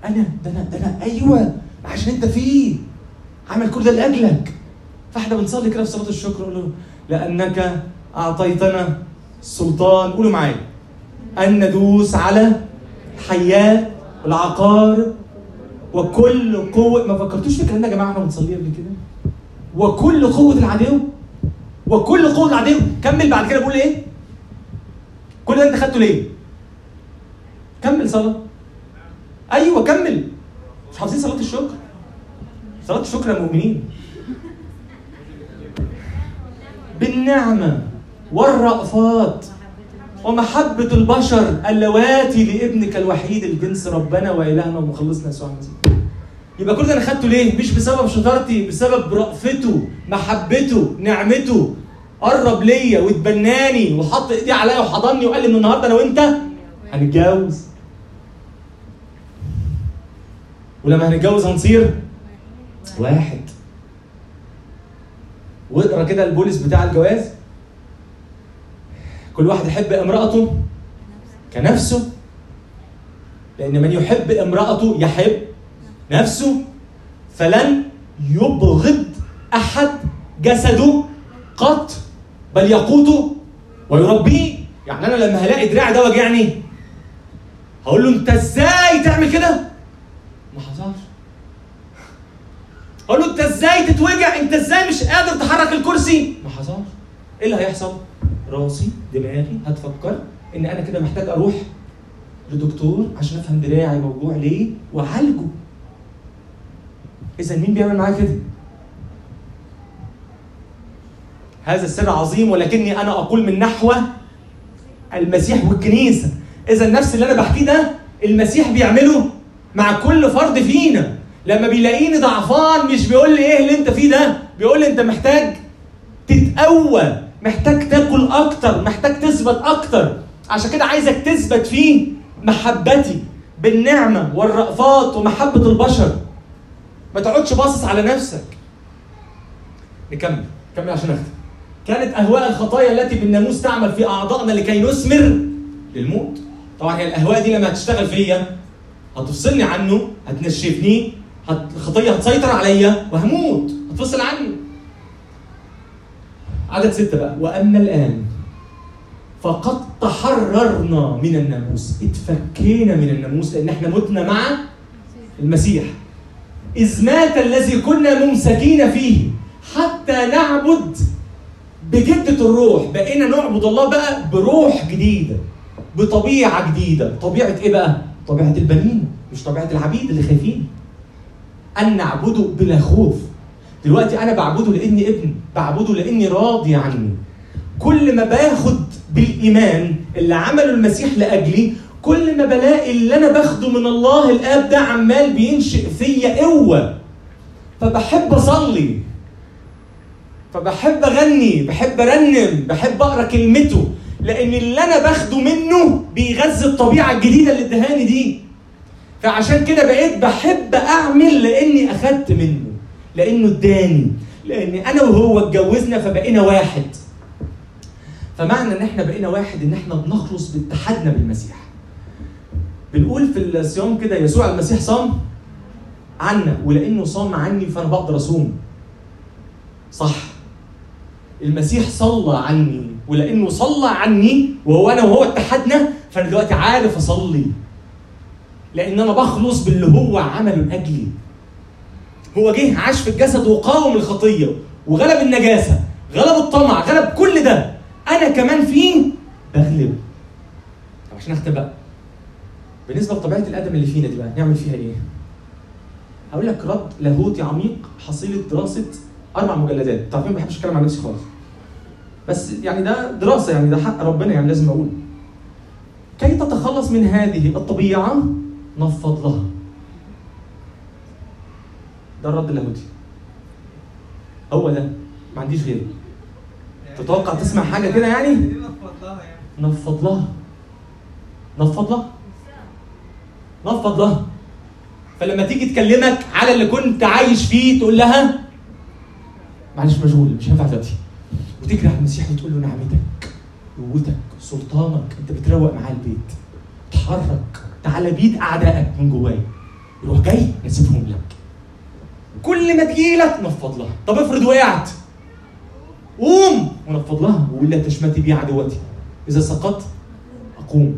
أنا ده أنا ده أنا أيوه عشان أنت فيه. عمل كل ده لأجلك. فإحنا بنصلي كده في صلاة الشكر نقول له لأنك أعطيتنا السلطان قولوا معايا. أن ندوس على الحيات والعقارب وكل قوه ما فكرتوش في الكلام ده يا جماعة إحنا بنصلي قبل كده؟ وكل قوة العدو وكل قوة العدو. كمل بعد كده بقول إيه؟ كل ده أنت خدته ليه؟ كمل صلاة. أيوه كمل. مش حافظين صلاة الشكر؟ صلاة الشكر يا مؤمنين. بالنعمة والرأفات. ومحبة البشر اللواتي لابنك الوحيد الجنس ربنا وإلهنا ومخلصنا يسوع المسيح. يبقى كل ده أنا خدته ليه؟ مش بسبب شطارتي، بسبب رأفته، محبته، نعمته. قرب ليا واتبناني وحط ايديه عليا وحضني وقال لي من النهارده أنا وأنت هنتجوز. ولما هنتجوز هنصير واحد. وإقرأ كده البوليس بتاع الجواز كل واحد يحب امرأته كنفسه لأن من يحب امرأته يحب نفسه فلن يبغض أحد جسده قط بل يقوته ويربيه يعني أنا لما هلاقي دراعي ده واجعني هقول له أنت إزاي تعمل كده؟ ما حصلش هقول له أنت إزاي تتوجع؟ أنت إزاي مش قادر تحرك الكرسي؟ ما حصلش إيه اللي هيحصل؟ راسي دماغي هتفكر إن أنا كده محتاج أروح لدكتور عشان أفهم دراعي موجوع ليه وأعالجه. إذا مين بيعمل معايا كده؟ هذا السر عظيم ولكني أنا أقول من نحو المسيح والكنيسة. إذا نفس اللي أنا بحكيه ده المسيح بيعمله مع كل فرد فينا. لما بيلاقيني ضعفان مش بيقول لي إيه اللي أنت فيه ده بيقول لي أنت محتاج تتقوى. محتاج تاكل أكتر محتاج تثبت أكتر. عشان كده عايزك تثبت في محبتي بالنعمة والرأفات ومحبة البشر. ما تقعدش باصص على نفسك. نكمل نكمل عشان أختم. كانت أهواء الخطايا التي بالناموس تعمل في أعضائنا لكي نثمر للموت. طبعا هي الأهواء دي لما هتشتغل فيا هتفصلني عنه هتنشفني هت... الخطية هتسيطر عليا وهموت هتفصل عني. عدد ستة بقى. وأما الآن فقد تحررنا من الناموس. اتفكينا من الناموس لأن إحنا متنا مع المسيح. إذ مات الذي كنا ممسكين فيه حتى نعبد بجدة الروح. بقينا نعبد الله بقى بروح جديدة بطبيعة جديدة. طبيعة إيه بقى؟ طبيعة البنين مش طبيعة العبيد اللي خايفين. أن نعبده بلا خوف. دلوقتي أنا بعبده لإني ابن بعبده لإني راضي عنه كل ما باخد بالإيمان اللي عمله المسيح لأجلي كل ما بلاقي اللي أنا باخده من الله الآب ده عمال بينشئ فيا قوة. فبحب أصلي. فبحب أغني بحب أرنم بحب أقرأ كلمته. لأن اللي أنا باخده منه بيغذي الطبيعة الجديدة اللي ادهاني دي. فعشان كده بقيت بحب أعمل لأني أخدت منه. لأنه اداني لأن أنا وهو اتجوزنا فبقينا واحد. فمعنى إن إحنا بقينا واحد إن إحنا بنخلص باتحادنا بالمسيح. بنقول في الصيام كده يسوع المسيح صام عنا ولأنه صام عني فأنا بقدر أصوم. صح. المسيح صلى عني ولأنه صلى عني وهو أنا وهو اتحدنا فأنا دلوقتي عارف أصلي. لأن أنا بخلص باللي هو عمله لأجلي. هو جه عاش في الجسد وقاوم الخطية وغلب النجاسة غلب الطمع غلب كل ده أنا كمان فيه بغلب طب عشان أختم بقى بالنسبة لطبيعة الآدم اللي فينا دي بقى نعمل فيها إيه؟ هقول لك رد لاهوتي عميق حصيلة دراسة أربع مجلدات، أنتوا عارفين ما بحبش أتكلم عن نفسي خالص. بس يعني ده دراسة يعني ده حق ربنا يعني لازم أقول. كي تتخلص من هذه الطبيعة نفض لها. ده الرد اللاهوتي. هو ده ما عنديش غيره. تتوقع تسمع حاجة كده يعني؟ نفض لها نفض لها نفض لها فلما تيجي تكلمك على اللي كنت عايش فيه تقول لها معلش مشغول مش هينفع دلوقتي. وتجري على المسيح وتقول له نعمتك قوتك سلطانك أنت بتروق معاه البيت. اتحرك تعالى بيد أعدائك من جوايا. يروح جاي نسيبهم لك. كل ما تجيلك نفض لها. طب افرض وقعت. قوم ونفض لها. وقول تشمتي بي عدوتي إذا سقطت أقوم.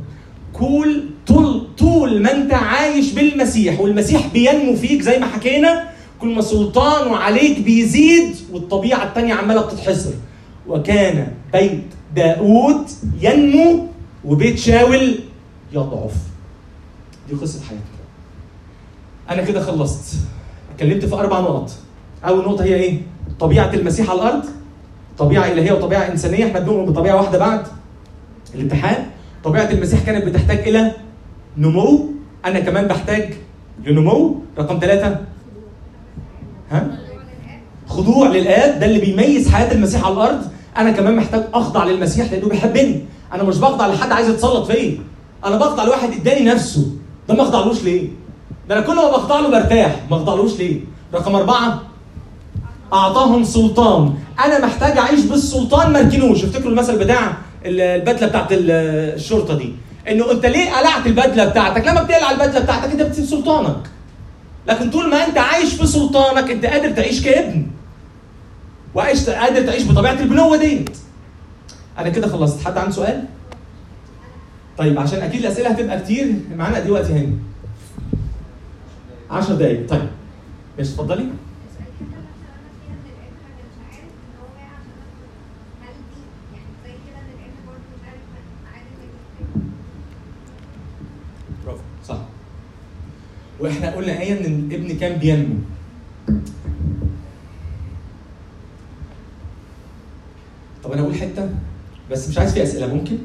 كل طول طول ما أنت عايش بالمسيح والمسيح بينمو فيك زي ما حكينا كل ما سلطانه عليك بيزيد والطبيعة التانية عمالة بتتحصر. وكان بيت داود ينمو وبيت شاول يضعف. دي قصة حياتي أنا كده خلصت. اتكلمت في أربع نقط. أول نقطة هي إيه؟ طبيعة المسيح على الأرض طبيعة إلهية وطبيعة إنسانية. إحنا بنؤمن بطبيعة واحدة بعد الامتحان. طبيعة المسيح كانت بتحتاج إلى نمو. أنا كمان بحتاج لنمو. رقم ثلاثة ها؟ خضوع للآب. ده اللي بيميز حياة المسيح على الأرض. أنا كمان محتاج أخضع للمسيح لأنه بيحبني. أنا مش بخضع لحد عايز يتسلط فيا. أنا بخضع لواحد إداني نفسه. ده ما أخضعلوش ليه؟ ده أنا كل ما بخضع له برتاح ما اخضعلوش ليه؟ رقم أربعة أعطاهم سلطان. أنا محتاج أعيش بالسلطان ما أركنوش. افتكروا المثل بتاع البدلة بتاعت الشرطة دي. إنه أنت ليه قلعت البدلة بتاعتك؟ لما بتقلع البدلة بتاعتك أنت بتسيب سلطانك. لكن طول ما أنت عايش في سلطانك أنت قادر تعيش كابن. وعايش قادر تعيش بطبيعة البنوة ديت. أنا كده خلصت. حد عنده سؤال؟ طيب عشان أكيد الأسئلة هتبقى كتير معانا قد إيه هاني؟ 10 دقايق. طيب. ماشي اتفضلي. وإحنا قلنا آية إن الابن كان بينمو. طب أنا أقول حتة بس مش عايز فيها أسئلة ممكن؟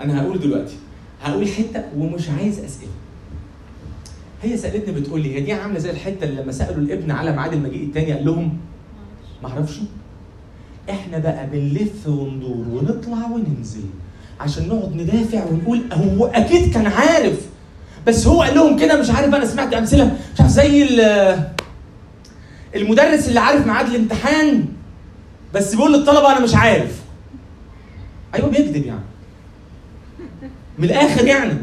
أنا هقول دلوقتي. هقول حتة ومش عايز أسئلة. هي سألتني بتقول لي هي دي عاملة زي الحتة اللي لما سألوا الابن على ميعاد المجيء الثاني قال لهم ما أعرفش. إحنا بقى بنلف وندور ونطلع وننزل عشان نقعد ندافع ونقول هو أكيد كان عارف بس هو قال لهم كده مش عارف أنا سمعت أمثلة مش عارف زي ال- المدرس اللي عارف ميعاد الامتحان بس بيقول للطلبة أنا مش عارف. أيوه بيكذب يعني. من الآخر يعني.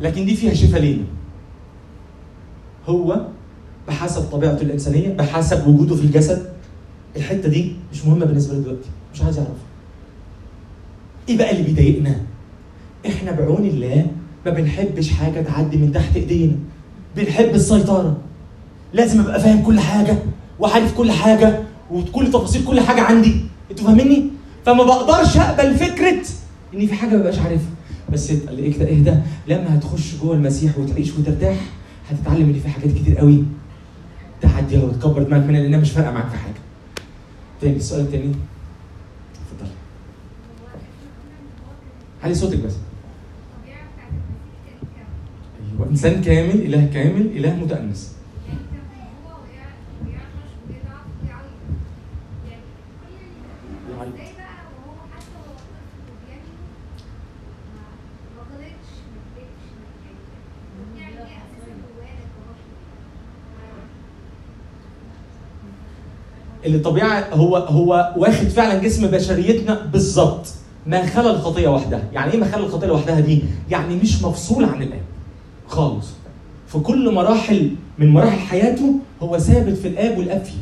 لكن دي فيها شفاء لينا هو بحسب طبيعته الإنسانية بحسب وجوده في الجسد الحتة دي مش مهمة بالنسبة له دلوقتي مش عايز يعرفها. إيه بقى اللي بيضايقنا؟ إحنا بعون الله ما بنحبش حاجة تعدي من تحت إيدينا. بنحب السيطرة. لازم أبقى فاهم كل حاجة وعارف كل حاجة وكل تفاصيل كل حاجة عندي. أنتوا فاهميني؟ فما بقدرش أقبل فكرة إن في حاجة ما ببقاش عارفها. بس اهدى لما هتخش جوه المسيح وتعيش وترتاح هتتعلم إن في حاجات كتير قوي تعديها وتكبر دماغك منها لأنها مش فارقة معاك في حاجة. تاني السؤال التاني؟ اتفضل. علي صوتك بس. أيوه إنسان كامل إله كامل إله متأنس. اللي الطبيعه هو هو واخد فعلا جسم بشريتنا بالظبط ما خلا الخطية وحدها. يعني إيه ما خلا الخطية لوحدها دي؟ يعني مش مفصول عن الاب خالص. في كل مراحل من مراحل حياته هو ثابت في الآب والأب فيه.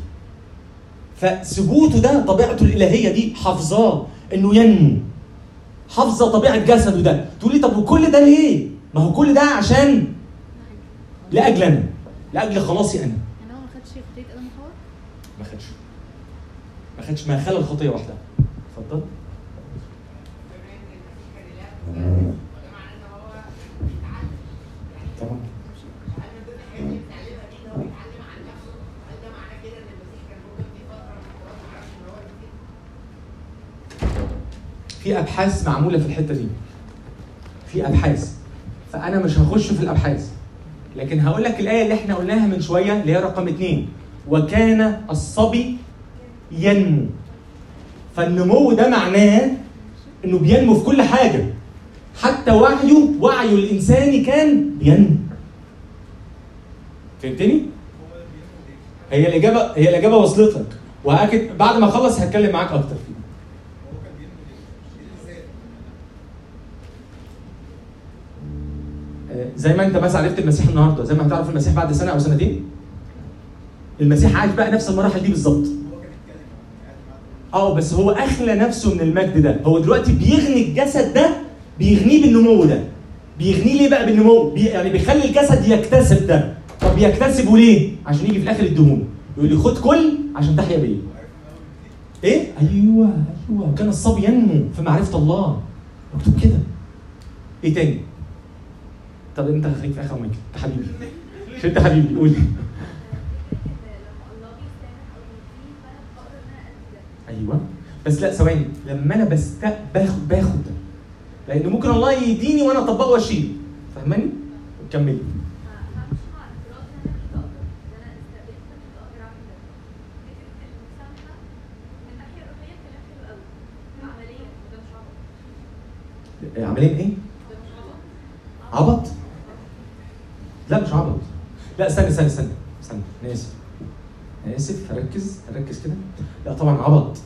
فثبوته ده طبيعته الإلهية دي حافظاه إنه ينمو. حافظة طبيعة جسده ده. تقول لي طب وكل ده ليه؟ ما هو كل ده عشان لاجل أنا لأجل خلاصي أنا. يعني هو ما خدش خطيه آدم وحواء ما خدش. خدش ما خلى الخطيه وحدها اتفضل طبعا في أبحاث معمولة في الحتة دي. في أبحاث. فأنا مش هخش في الأبحاث. لكن هقول لك الآية اللي إحنا قلناها من شوية اللي هي رقم اثنين وكان الصبي ينمو. فالنمو ده معناه إنه بينمو في كل حاجة. حتى وعيه وعيه الانساني كان بينمو. فهمتني؟ هي الإجابة هي الإجابة وصلت لك وهاكد بعد ما أخلص هتكلم معاك أكتر فيه. آه، زي ما أنت بس عرفت المسيح النهارده زي ما هتعرف المسيح بعد سنة أو سنتين؟ المسيح عايش بقى نفس المراحل دي بالظبط. آه بس هو اخلى نفسه من المجد ده. هو دلوقتي بيغني الجسد ده بيغنيه بالنمو ده. بيغنيه ليه بقى بالنمو؟ بي يعني بيخلي الجسد يكتسب ده. طب بيكتسبه ليه؟ عشان يجي في الآخر الدهون. يقول لي خد كل عشان تحيا بيه. إيه؟ أيوه أيوه. كان الصبي ينمو في معرفة الله. مكتوب كده. إيه تاني؟ طب انت خليك في اخر مايك انت حبيبي. انت حبيبي؟ قول أيوه. بس لا ثواني. لما أنا بست باخد. لأن ممكن الله يديني وأنا أطبقه واشيل فاهماني؟ كملي. عمليه إيه؟ عبط؟ لا مش عبط. لا استنى استنى استنى استنى. أنا آسف. أنا آسف ركز ركز كده. لا طبعا عبط.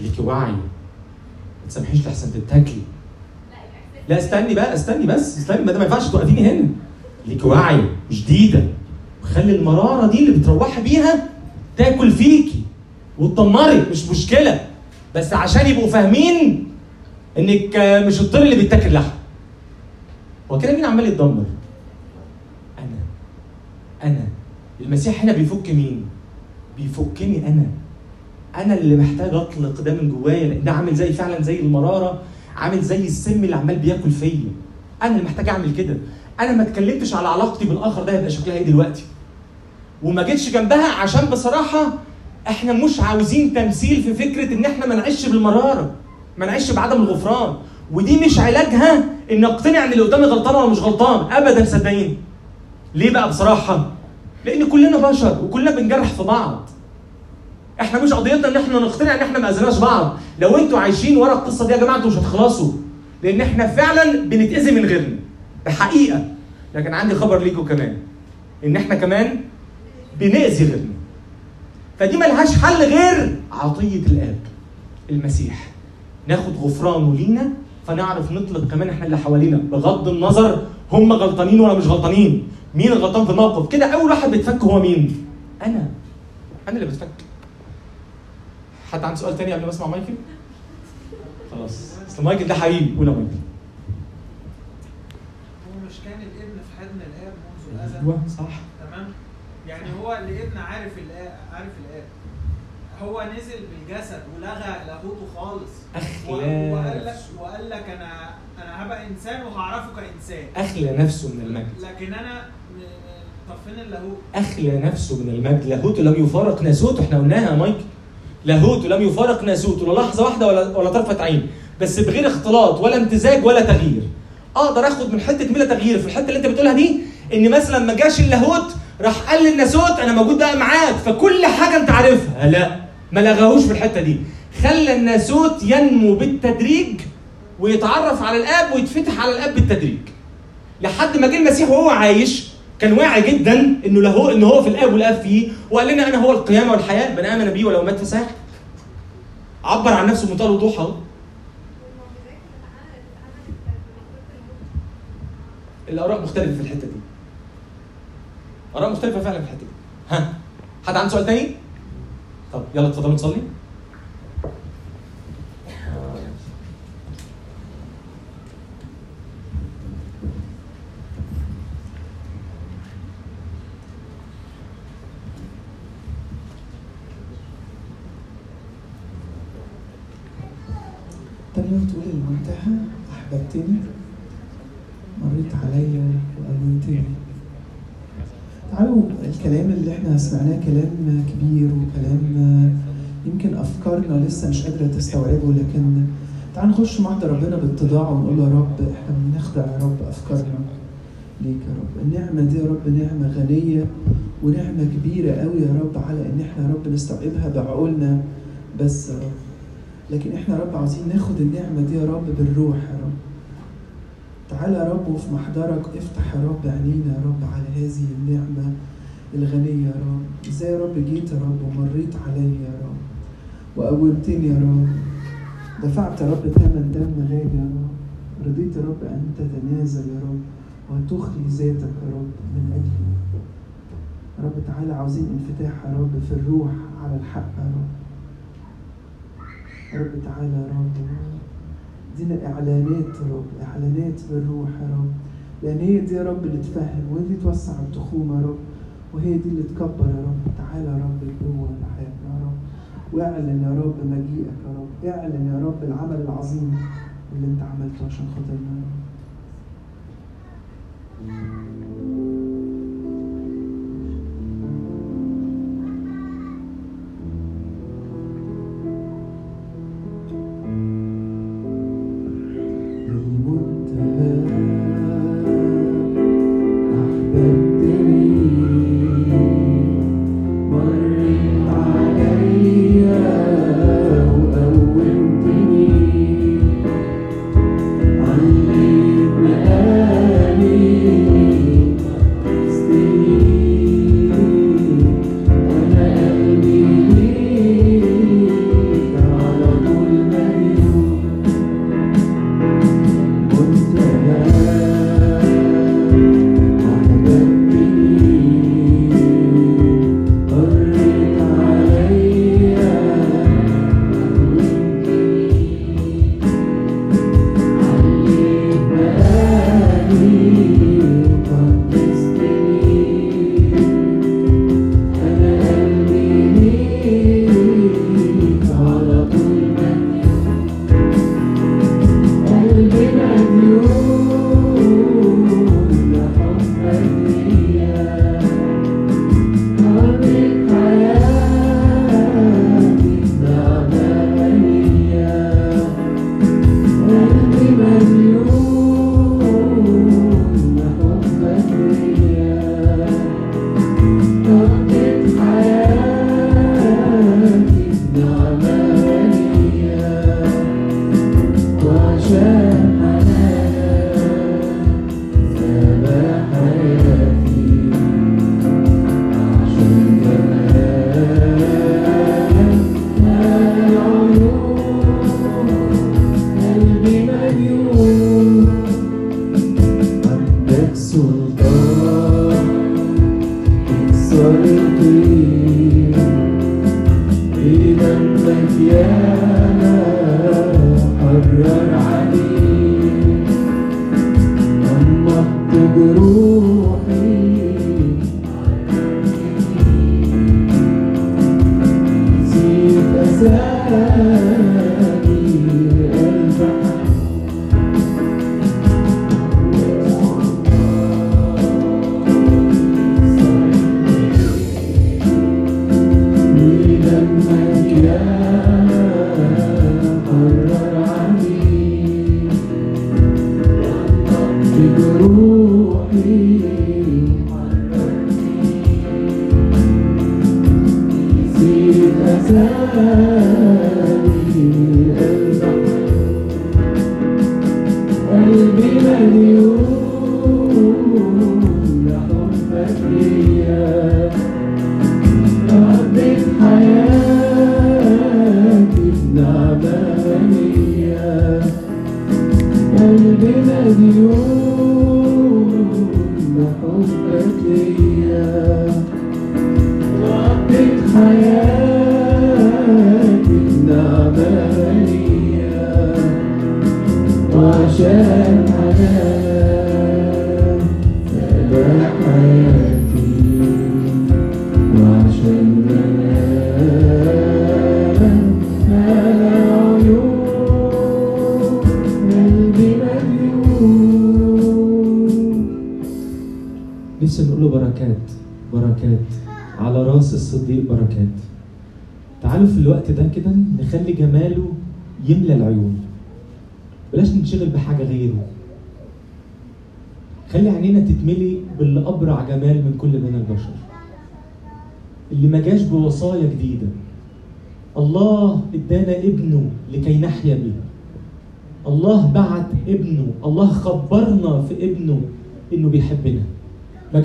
ليكي وعي ما تسامحيش لحسن تتاكلي. لا استني بقى استني بس استني ما ده ما ينفعش توقفيني هنا. ليكي وعي جديدة. وخلي المرارة دي اللي بتروحي بيها تاكل فيكي. وتدمري مش مشكلة. بس عشان يبقوا فاهمين إنك مش الطير اللي بيتاكل لحم. هو كده مين عمال يتدمر؟ أنا. أنا. المسيح هنا بيفك مين؟ بيفكني أنا. أنا اللي محتاج أطلق ده من جوايا لأن ده عامل زي فعلا زي المرارة عامل زي السم اللي عمال بياكل فيا. أنا اللي محتاج أعمل كده. أنا ما اتكلمتش على علاقتي بالآخر ده هيبقى شكلها إيه دلوقتي؟ وما جيتش جنبها عشان بصراحة إحنا مش عاوزين تمثيل في فكرة إن إحنا ما نعيش بالمرارة ما نعيش بعدم الغفران. ودي مش علاجها إن أقتنع إن اللي قدامي غلطان ولا مش غلطان. ابدا صدقيني. ليه بقى بصراحة؟ لأن كلنا بشر وكلنا بنجرح في بعض. إحنا مش قضيتنا ان إحنا نقتنع ان إحنا ما أذيناش بعض. لو أنتوا عايشين ورا القصة دي يا جماعة أنتوا مش هتخلصوا. لأن إحنا فعلا بنتأذي من غيرنا. ده حقيقه لكن عندي خبر ليكم كمان. ان إحنا كمان بنأذي غيرنا. فدي ملهاش حل غير عطية الآب المسيح. ناخد غفرانه لينا فنعرف نطلق كمان إحنا اللي حوالينا بغض النظر هم غلطانين ولا مش غلطانين. مين الغلطان في الموقف؟ كده أول واحد بيتفك هو مين؟ أنا. أنا اللي بتفك. حد عنده سؤال تاني قبل ما أسمع مايكل؟ خلاص. أصل مايكل ده حبيبي قول يا مايكل. هو مش كان الابن في حضن الآب منذ الأزل؟ أيوه. صح. تمام. يعني هو الابن عارف الاب عارف الآب. هو نزل بالجسد ولغى لاهوته خالص. وقال لك وقال لك أنا أنا هبقى إنسان وهعرفه كانسان أخلى نفسه من المجد. لكن أنا أخلى نفسه من المجد. لاهوته لم يفارق ناسوته إحنا قلناها يا مايكل لاهوته لم يفارق ناسوته لا لحظة واحدة ولا ولا طرفة عين. بس بغير اختلاط ولا امتزاج ولا تغيير. أقدر آخد من حتة بلا تغيير في الحتة اللي أنت بتقولها دي؟ إن مثلا ما جاش اللاهوت راح قال للناسوت أنا موجود بقى معاك. فكل حاجة أنت عارفها. لا ما لغاهوش في الحتة دي. خلى الناسوت ينمو بالتدريج ويتعرف على الآب ويتفتح على الآب بالتدريج. لحد ما جه المسيح وهو عايش كان واعي جدا إنه له ان هو في الآب والآب فيه وقال لنا أنا هو القيامة والحياة من امن بي ولو مات فساح. عبر عن نفسه بمنتهى الوضوح أهو. الآراء مختلفة في الحتة دي. آراء مختلفة فعلا في الحتة دي. ها حد عنده سؤال تاني؟ طب يلا اتفضلوا نصلي إحنا سمعناه كلام كبير وكلام يمكن أفكارنا لسه مش قادرة تستوعبه لكن تعال نخش محضر ربنا باتضاع ونقول يا رب إحنا بنخضع يا رب أفكارنا ليك يا رب. النعمة دي يا رب نعمة غنية ونعمة كبيرة قوي يا رب على إن إحنا يا رب نستوعبها بعقولنا بس يا رب. لكن إحنا يا رب عاوزين ناخد النعمة دي يا رب بالروح يا رب. تعالى يا رب وفي محضرك افتح يا رب عينينا يا رب على هذه النعمة الغنية يا رب إزاي يا رب جيت يا رب ومريت عليا يا رب وقومتني يا رب دفعت يا رب ثمن دم غالي يا رب رضيت يا رب ان تتنازل يا رب وتخلي ذاتك يا رب من اجلي يا رب تعالى عاوزين انفتاح يا رب في الروح على الحق يا رب يا رب تعالى يا رب ادينا اعلانات يا رب اعلانات بالروح يا رب لأن هي دي يا رب اللي تفهم وهي دي توسع التخوم يا رب وهي دي اللي تكبر يا رب. تعالى يا رب جوه حياتنا يا رب. واعلن يا رب مجيئك يا رب. اعلن يا رب العمل العظيم اللي انت عملته عشان خاطرنا يا رب. shine.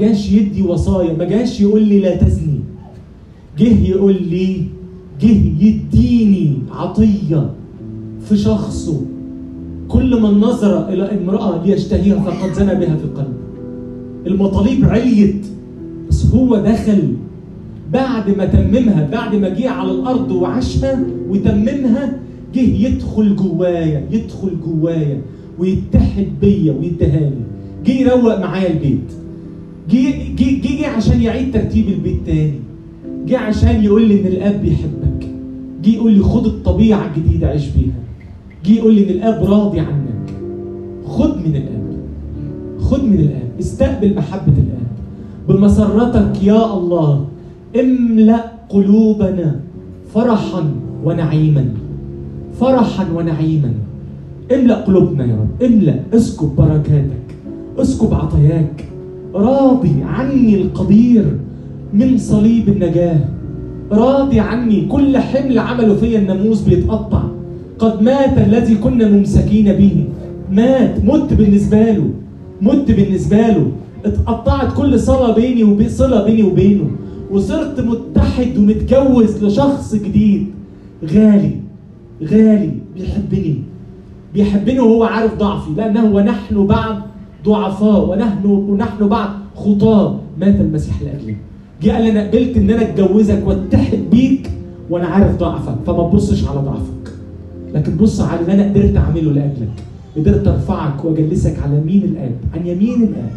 جاش يدي وصايا ما جاش يقول لي لا تزني. جه يقول لي جه يديني عطية في شخصه. كل من نظر إلى امرأة ليشتهيها فقد زنى بها في القلب. المطالب عليت بس هو دخل. بعد ما تممها بعد ما جه على الأرض وعاشها وتممها جه يدخل جوايا يدخل جوايا ويتحد بيا ويدهاني جه يروق معايا البيت. جه جه جه, عشان يعيد ترتيب البيت تاني. جه عشان يقول لي إن الآب بيحبك. جه يقول لي خد الطبيعة الجديدة عيش بيها. جه يقول لي إن الآب راضي عنك. خد من الآب. خد من الآب. استقبل محبه الآب. بمسرتك يا الله املأ قلوبنا فرحا ونعيما. فرحا ونعيما. املأ قلوبنا يا رب. املأ اسكب بركاتك. اسكب عطاياك. راضي عني القدير من صليب النجاة. راضي عني كل حمل عمله فيا الناموس بيتقطع. قد مات الذي كنا ممسكين به. مات مت بالنسبة له مت بالنسبة له. اتقطعت كل صله بيني وبين صلة بيني وبينه. وصرت متحد ومتجوز لشخص جديد. غالي غالي بيحبني. بيحبني وهو عارف ضعفي لأنه ونحن بعد ضعفاء ونحن ونحن بعد خطاة. مات المسيح لاجلي جه قال أنا قبلت إن أنا أتجوزك وأتحد بيك وأنا عارف ضعفك فما تبصش على ضعفك. لكن بص على اللي أنا قدرت أعمله لأجلك. قدرت أرفعك وأجلسك على يمين الآب. عن يمين الآب.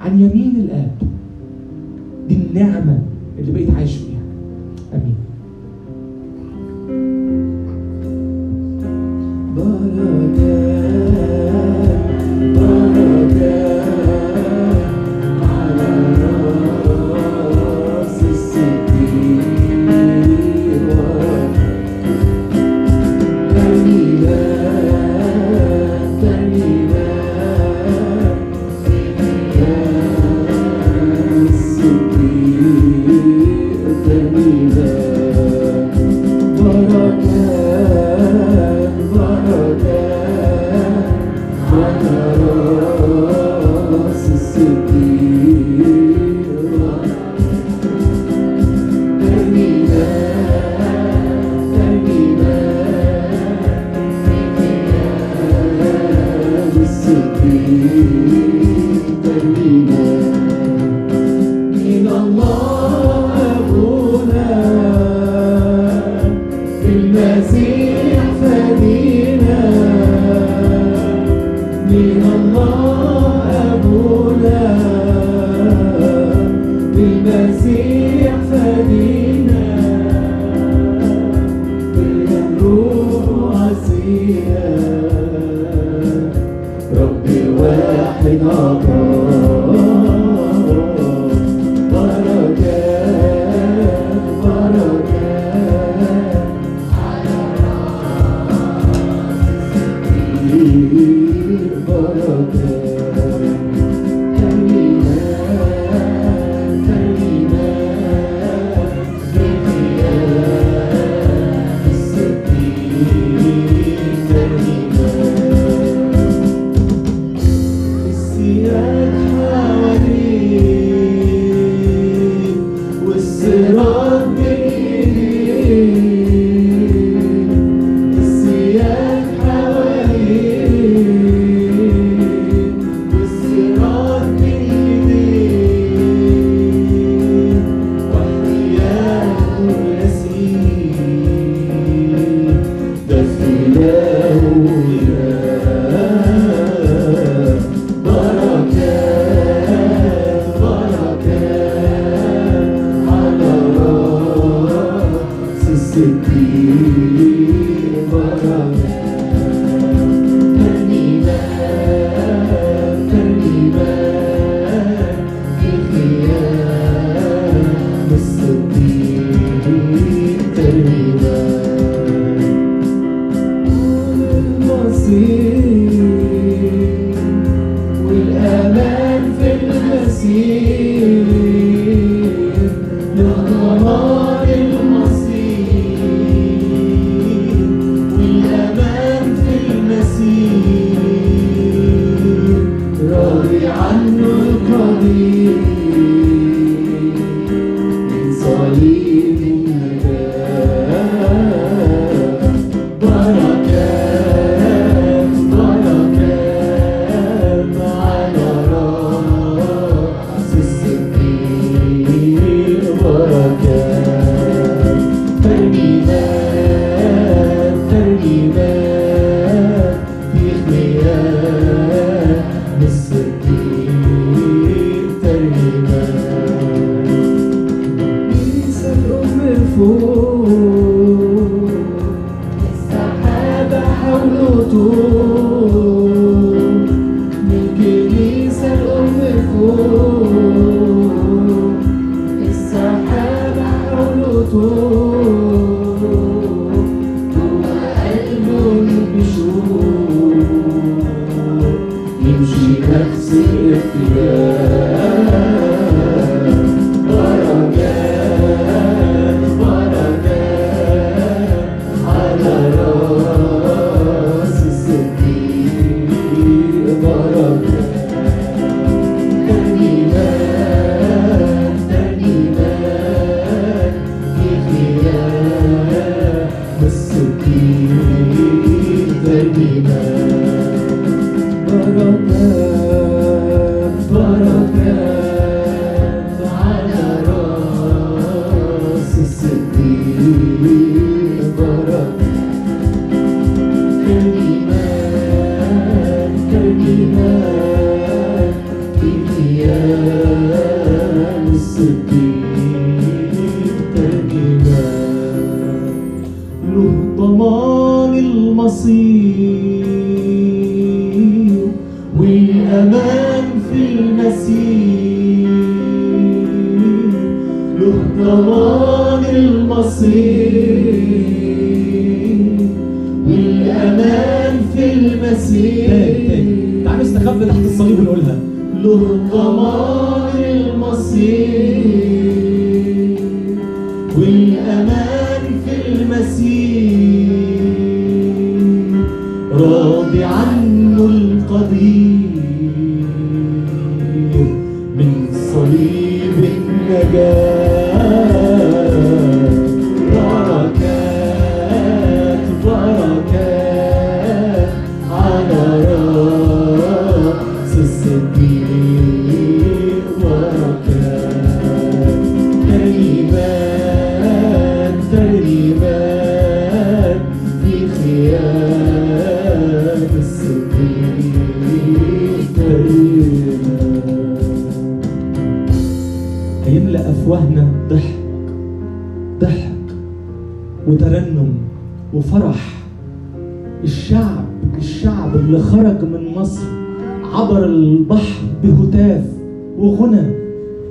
عن يمين الآب. دي النعمة اللي بقيت عايش فيها. آمين. بركات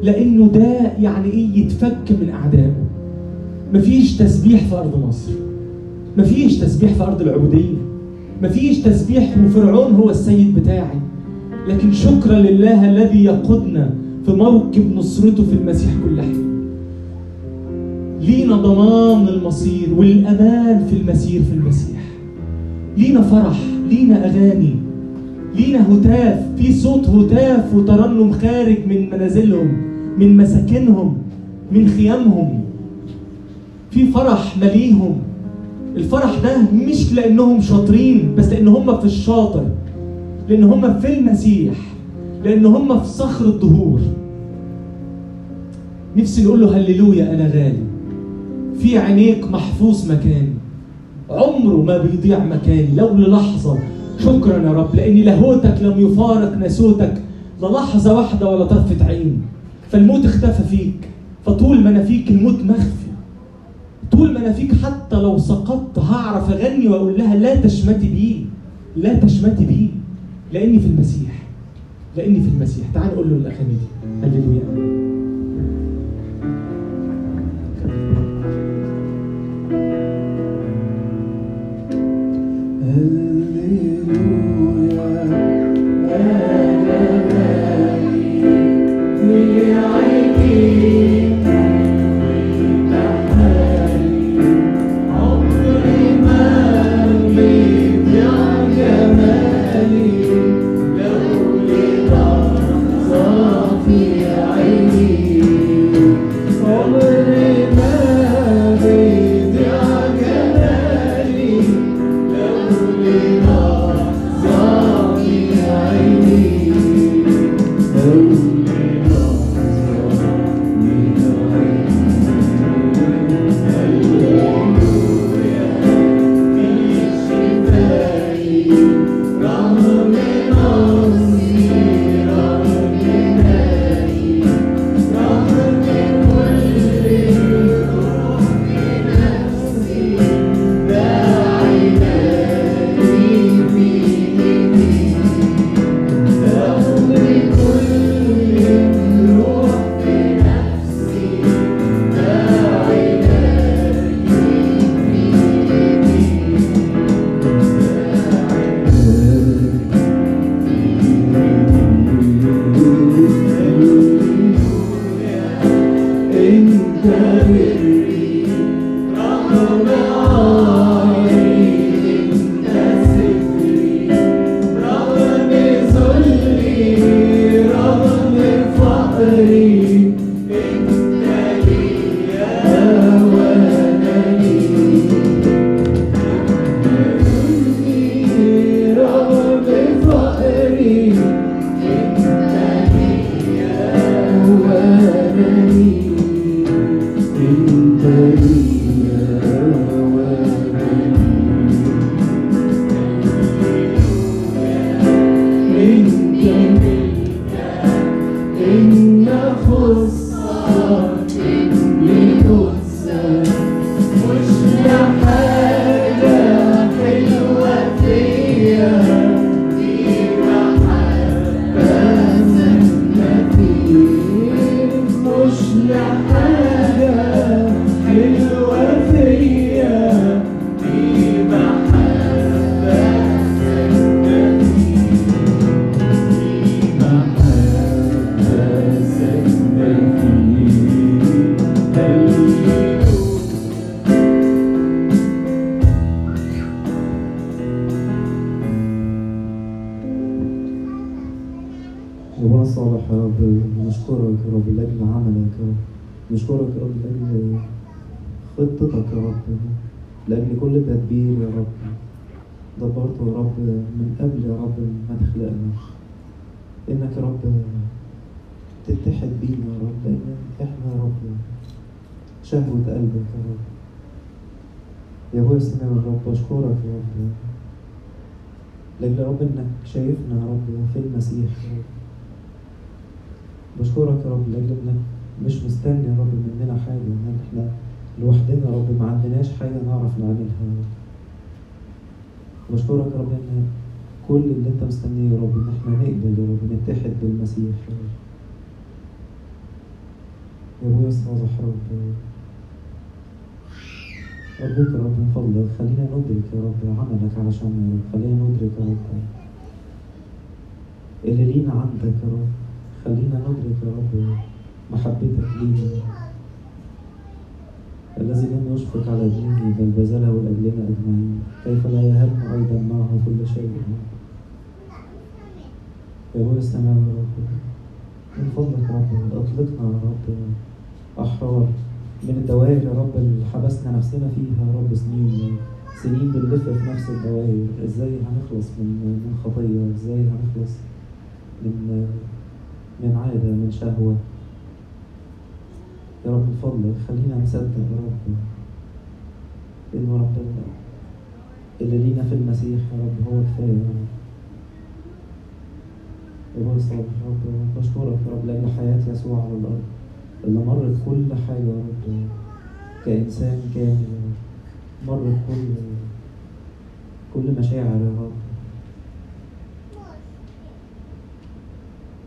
لأنه ده يعني إيه يتفك من أعدائه. مفيش تسبيح في أرض مصر. مفيش تسبيح في أرض العبودية. مفيش تسبيح وفرعون هو السيد بتاعي. لكن شكرا لله الذي يقودنا في موكب نصرته في المسيح كل حين. لينا ضمان المصير والأمان في المسير في المسيح. لينا فرح لينا أغاني. لينا هتاف في صوت هتاف وترنم خارج من منازلهم. من مساكنهم من خيامهم في فرح مليهم. الفرح ده مش لأنهم شاطرين بس لأن هم في الشاطر لأن هم في المسيح لأن هم في صخر الظهور نفسي نقول له هللويا أنا غالي. في عينيك محفوظ مكاني عمره ما بيضيع مكاني لو للحظة. شكرا يا رب لأن لاهوتك لم يفارق ناسوتك. للحظة واحدة ولا طرفة عين. فالموت اختفى فيك فطول ما أنا فيك الموت مخفي. طول ما أنا فيك حتى لو سقطت هعرف أغني وأقول لها لا تشمتي بي لا تشمتي بي لأني في المسيح لأني في المسيح. تعال نقول له الأغاني دي. هللويا. هللويا. me. I Hallelujah.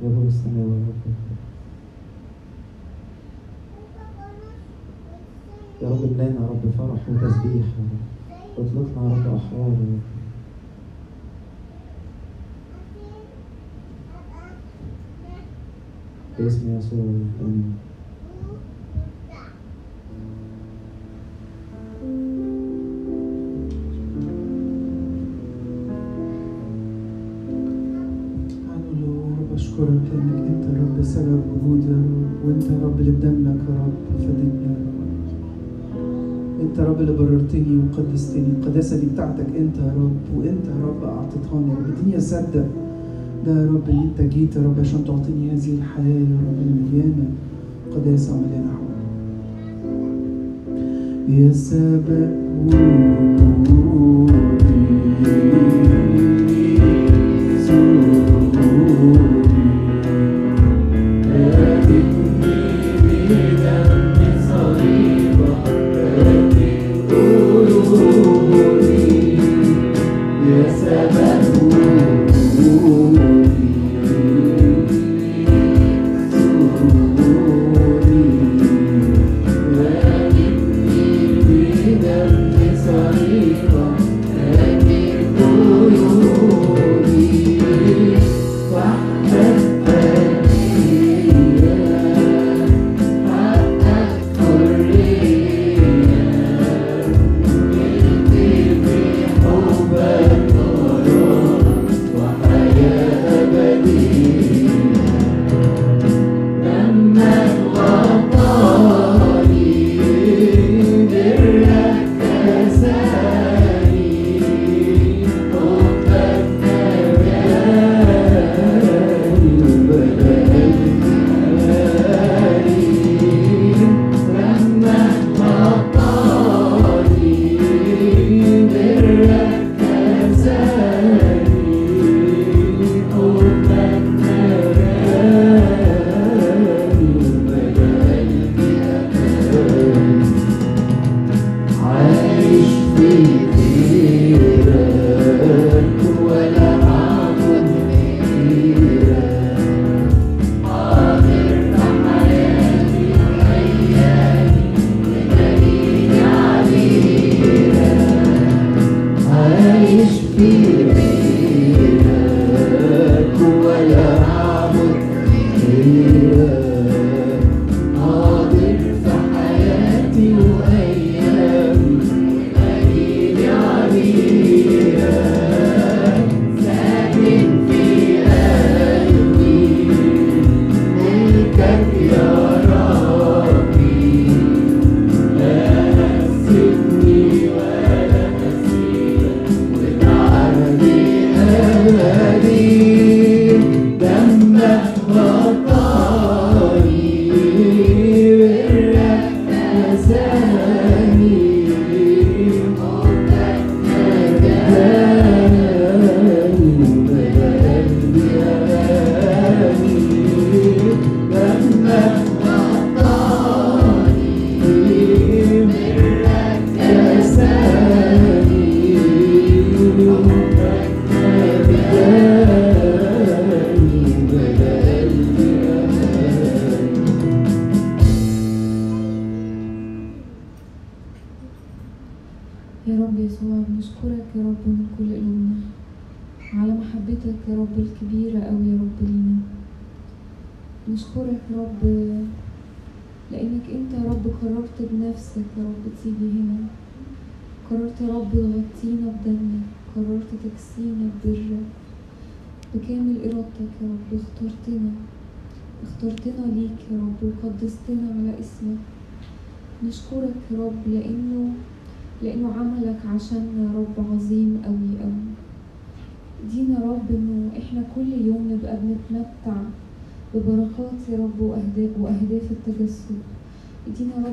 يا رب السماء والأرض يا رب املانا يا رب فرح وتسبيح. واطلقنا يا رب أحرار يا رب باسم يسوع. آمين. القداسه دي بتاعتك انت يا رب وانت يا رب اعطيتها لي يا رب. اديني أصدق. ده يا رب اللي انت جيت يا رب عشان تعطيني هذه الحياة يا رب اللي مليانه قداسة ومليانة حب يا سبب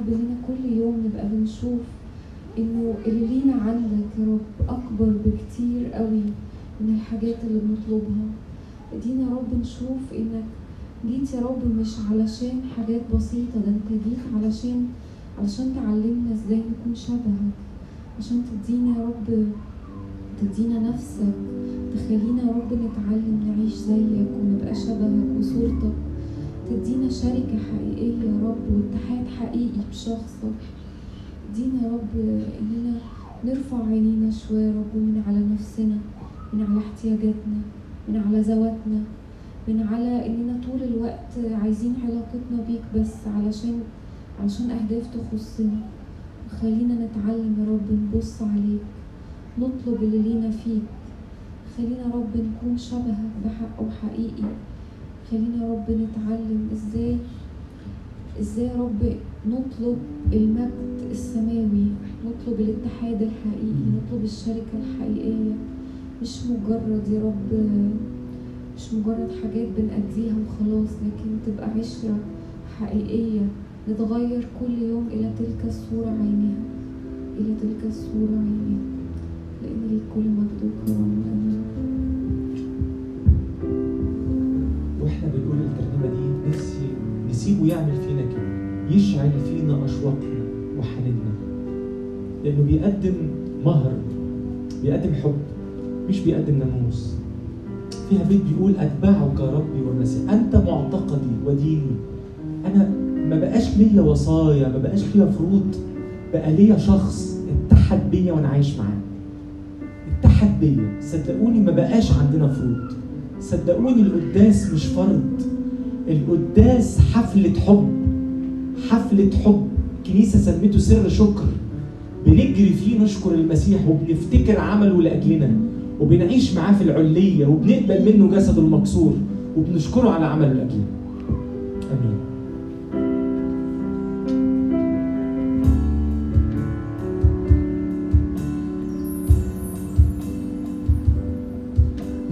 لينا كل يوم نبقى بنشوف إنه اللي لينا عندك يا رب أكبر بكتير قوي من الحاجات اللي بنطلبها. ادينا يا رب نشوف إنك جيت يا رب مش علشان حاجات بسيطة ده أنت جيت علشان علشان تعلمنا إزاي نكون شبهك. عشان تدينا يا رب تدينا نفسك تخلينا يا رب نتعلم نعيش زيك ونبقى شبهك وصورتك. تدينا شركة حقيقية يا رب واتحاد حقيقي بشخصك. ادينا يا رب إننا نرفع عينينا شوية يا رب من على نفسنا من على احتياجاتنا من على ذواتنا من على إننا طول الوقت عايزين علاقتنا بيك بس علشان علشان أهداف تخصنا. وخلينا نتعلم يا رب نبص عليك نطلب اللي لينا فيك. خلينا رب نكون شبهك بحق وحقيقي. خلينا يا رب نتعلم إزاي إزاي يا رب نطلب المجد السماوي نطلب الاتحاد الحقيقي نطلب الشركة الحقيقية. مش مجرد يا رب مش مجرد حاجات بنأديها وخلاص لكن تبقى عشرة حقيقية نتغير كل يوم إلى تلك الصورة عينها إلى تلك الصورة عينها لأن ليك كل مجد وكرم وإحنا بنقول الترنيمة دي نفسي نسيبه يعمل فينا كده يشعل فينا أشواقنا وحنيننا لأنه بيقدم مهر بيقدم حب مش بيقدم ناموس. فيها بيت بيقول اتبعك ربي ومسيح. أنت معتقدي وديني. أنا ما بقاش ليا وصايا ما بقاش ليا فروض. بقى ليا شخص اتحد بيا وأنا عايش معاه. اتحد بيا. صدقوني ما بقاش عندنا فروض. صدقوني القداس مش فرض. القداس حفلة حب. حفلة حب. كنيسة سميته سر شكر. بنجري فيه نشكر المسيح وبنفتكر عمله لأجلنا. وبنعيش معاه في العلية وبنقبل منه جسده المكسور. وبنشكره على عمله لأجلنا. آمين.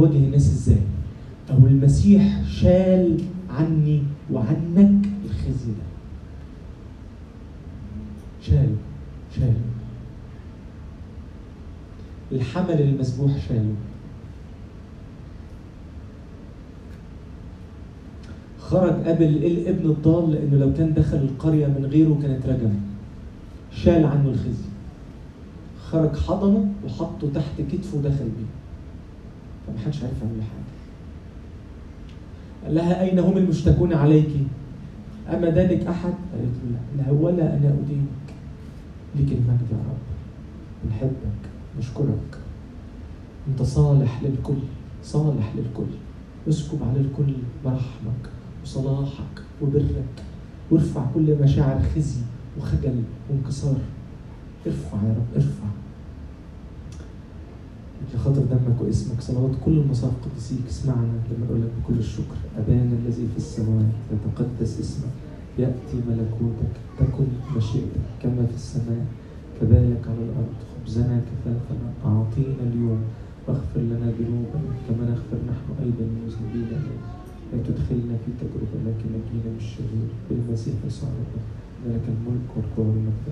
هيواجه الناس إزاي؟ أو المسيح شال عني وعنك الخزي ده. شاله شاله الحمل المذبوح شاله. خرج قبل الابن الضال لأنه لو كان دخل القرية من غيره كانت رجم شال عنه الخزي. خرج حضنه وحطه تحت كتفه ودخل بيه. فمحدش عارف يعمل حاجة. قال لها أين هم المشتكون عليك؟ أما دانك أحد؟ قالت له لا لا ولا أنا أدينك. ليك المجد يا رب. بنحبك نشكرك أنت صالح للكل صالح للكل. اسكب على الكل برحمك وصلاحك وبرك. وارفع كل مشاعر خزي وخجل وانكسار. ارفع يا رب ارفع. لخاطر دمك واسمك. صلوات كل المصاف قدسيك اسمعنا لما أقول لك بكل الشكر. أبانا الذي في السماء يتقدس اسمك. يأتي ملكوتك تكن مشيئتك كما في السماء. كذلك على الأرض خبزنا كفافنا. أعطينا اليوم واغفر لنا ذنوبنا. كما نغفر نحن أيضا المذنبين لا تدخلنا في تجربة لكن نجينا من الشرير بالمسيح يسوع ربنا ذلك الملك والقوة والمجد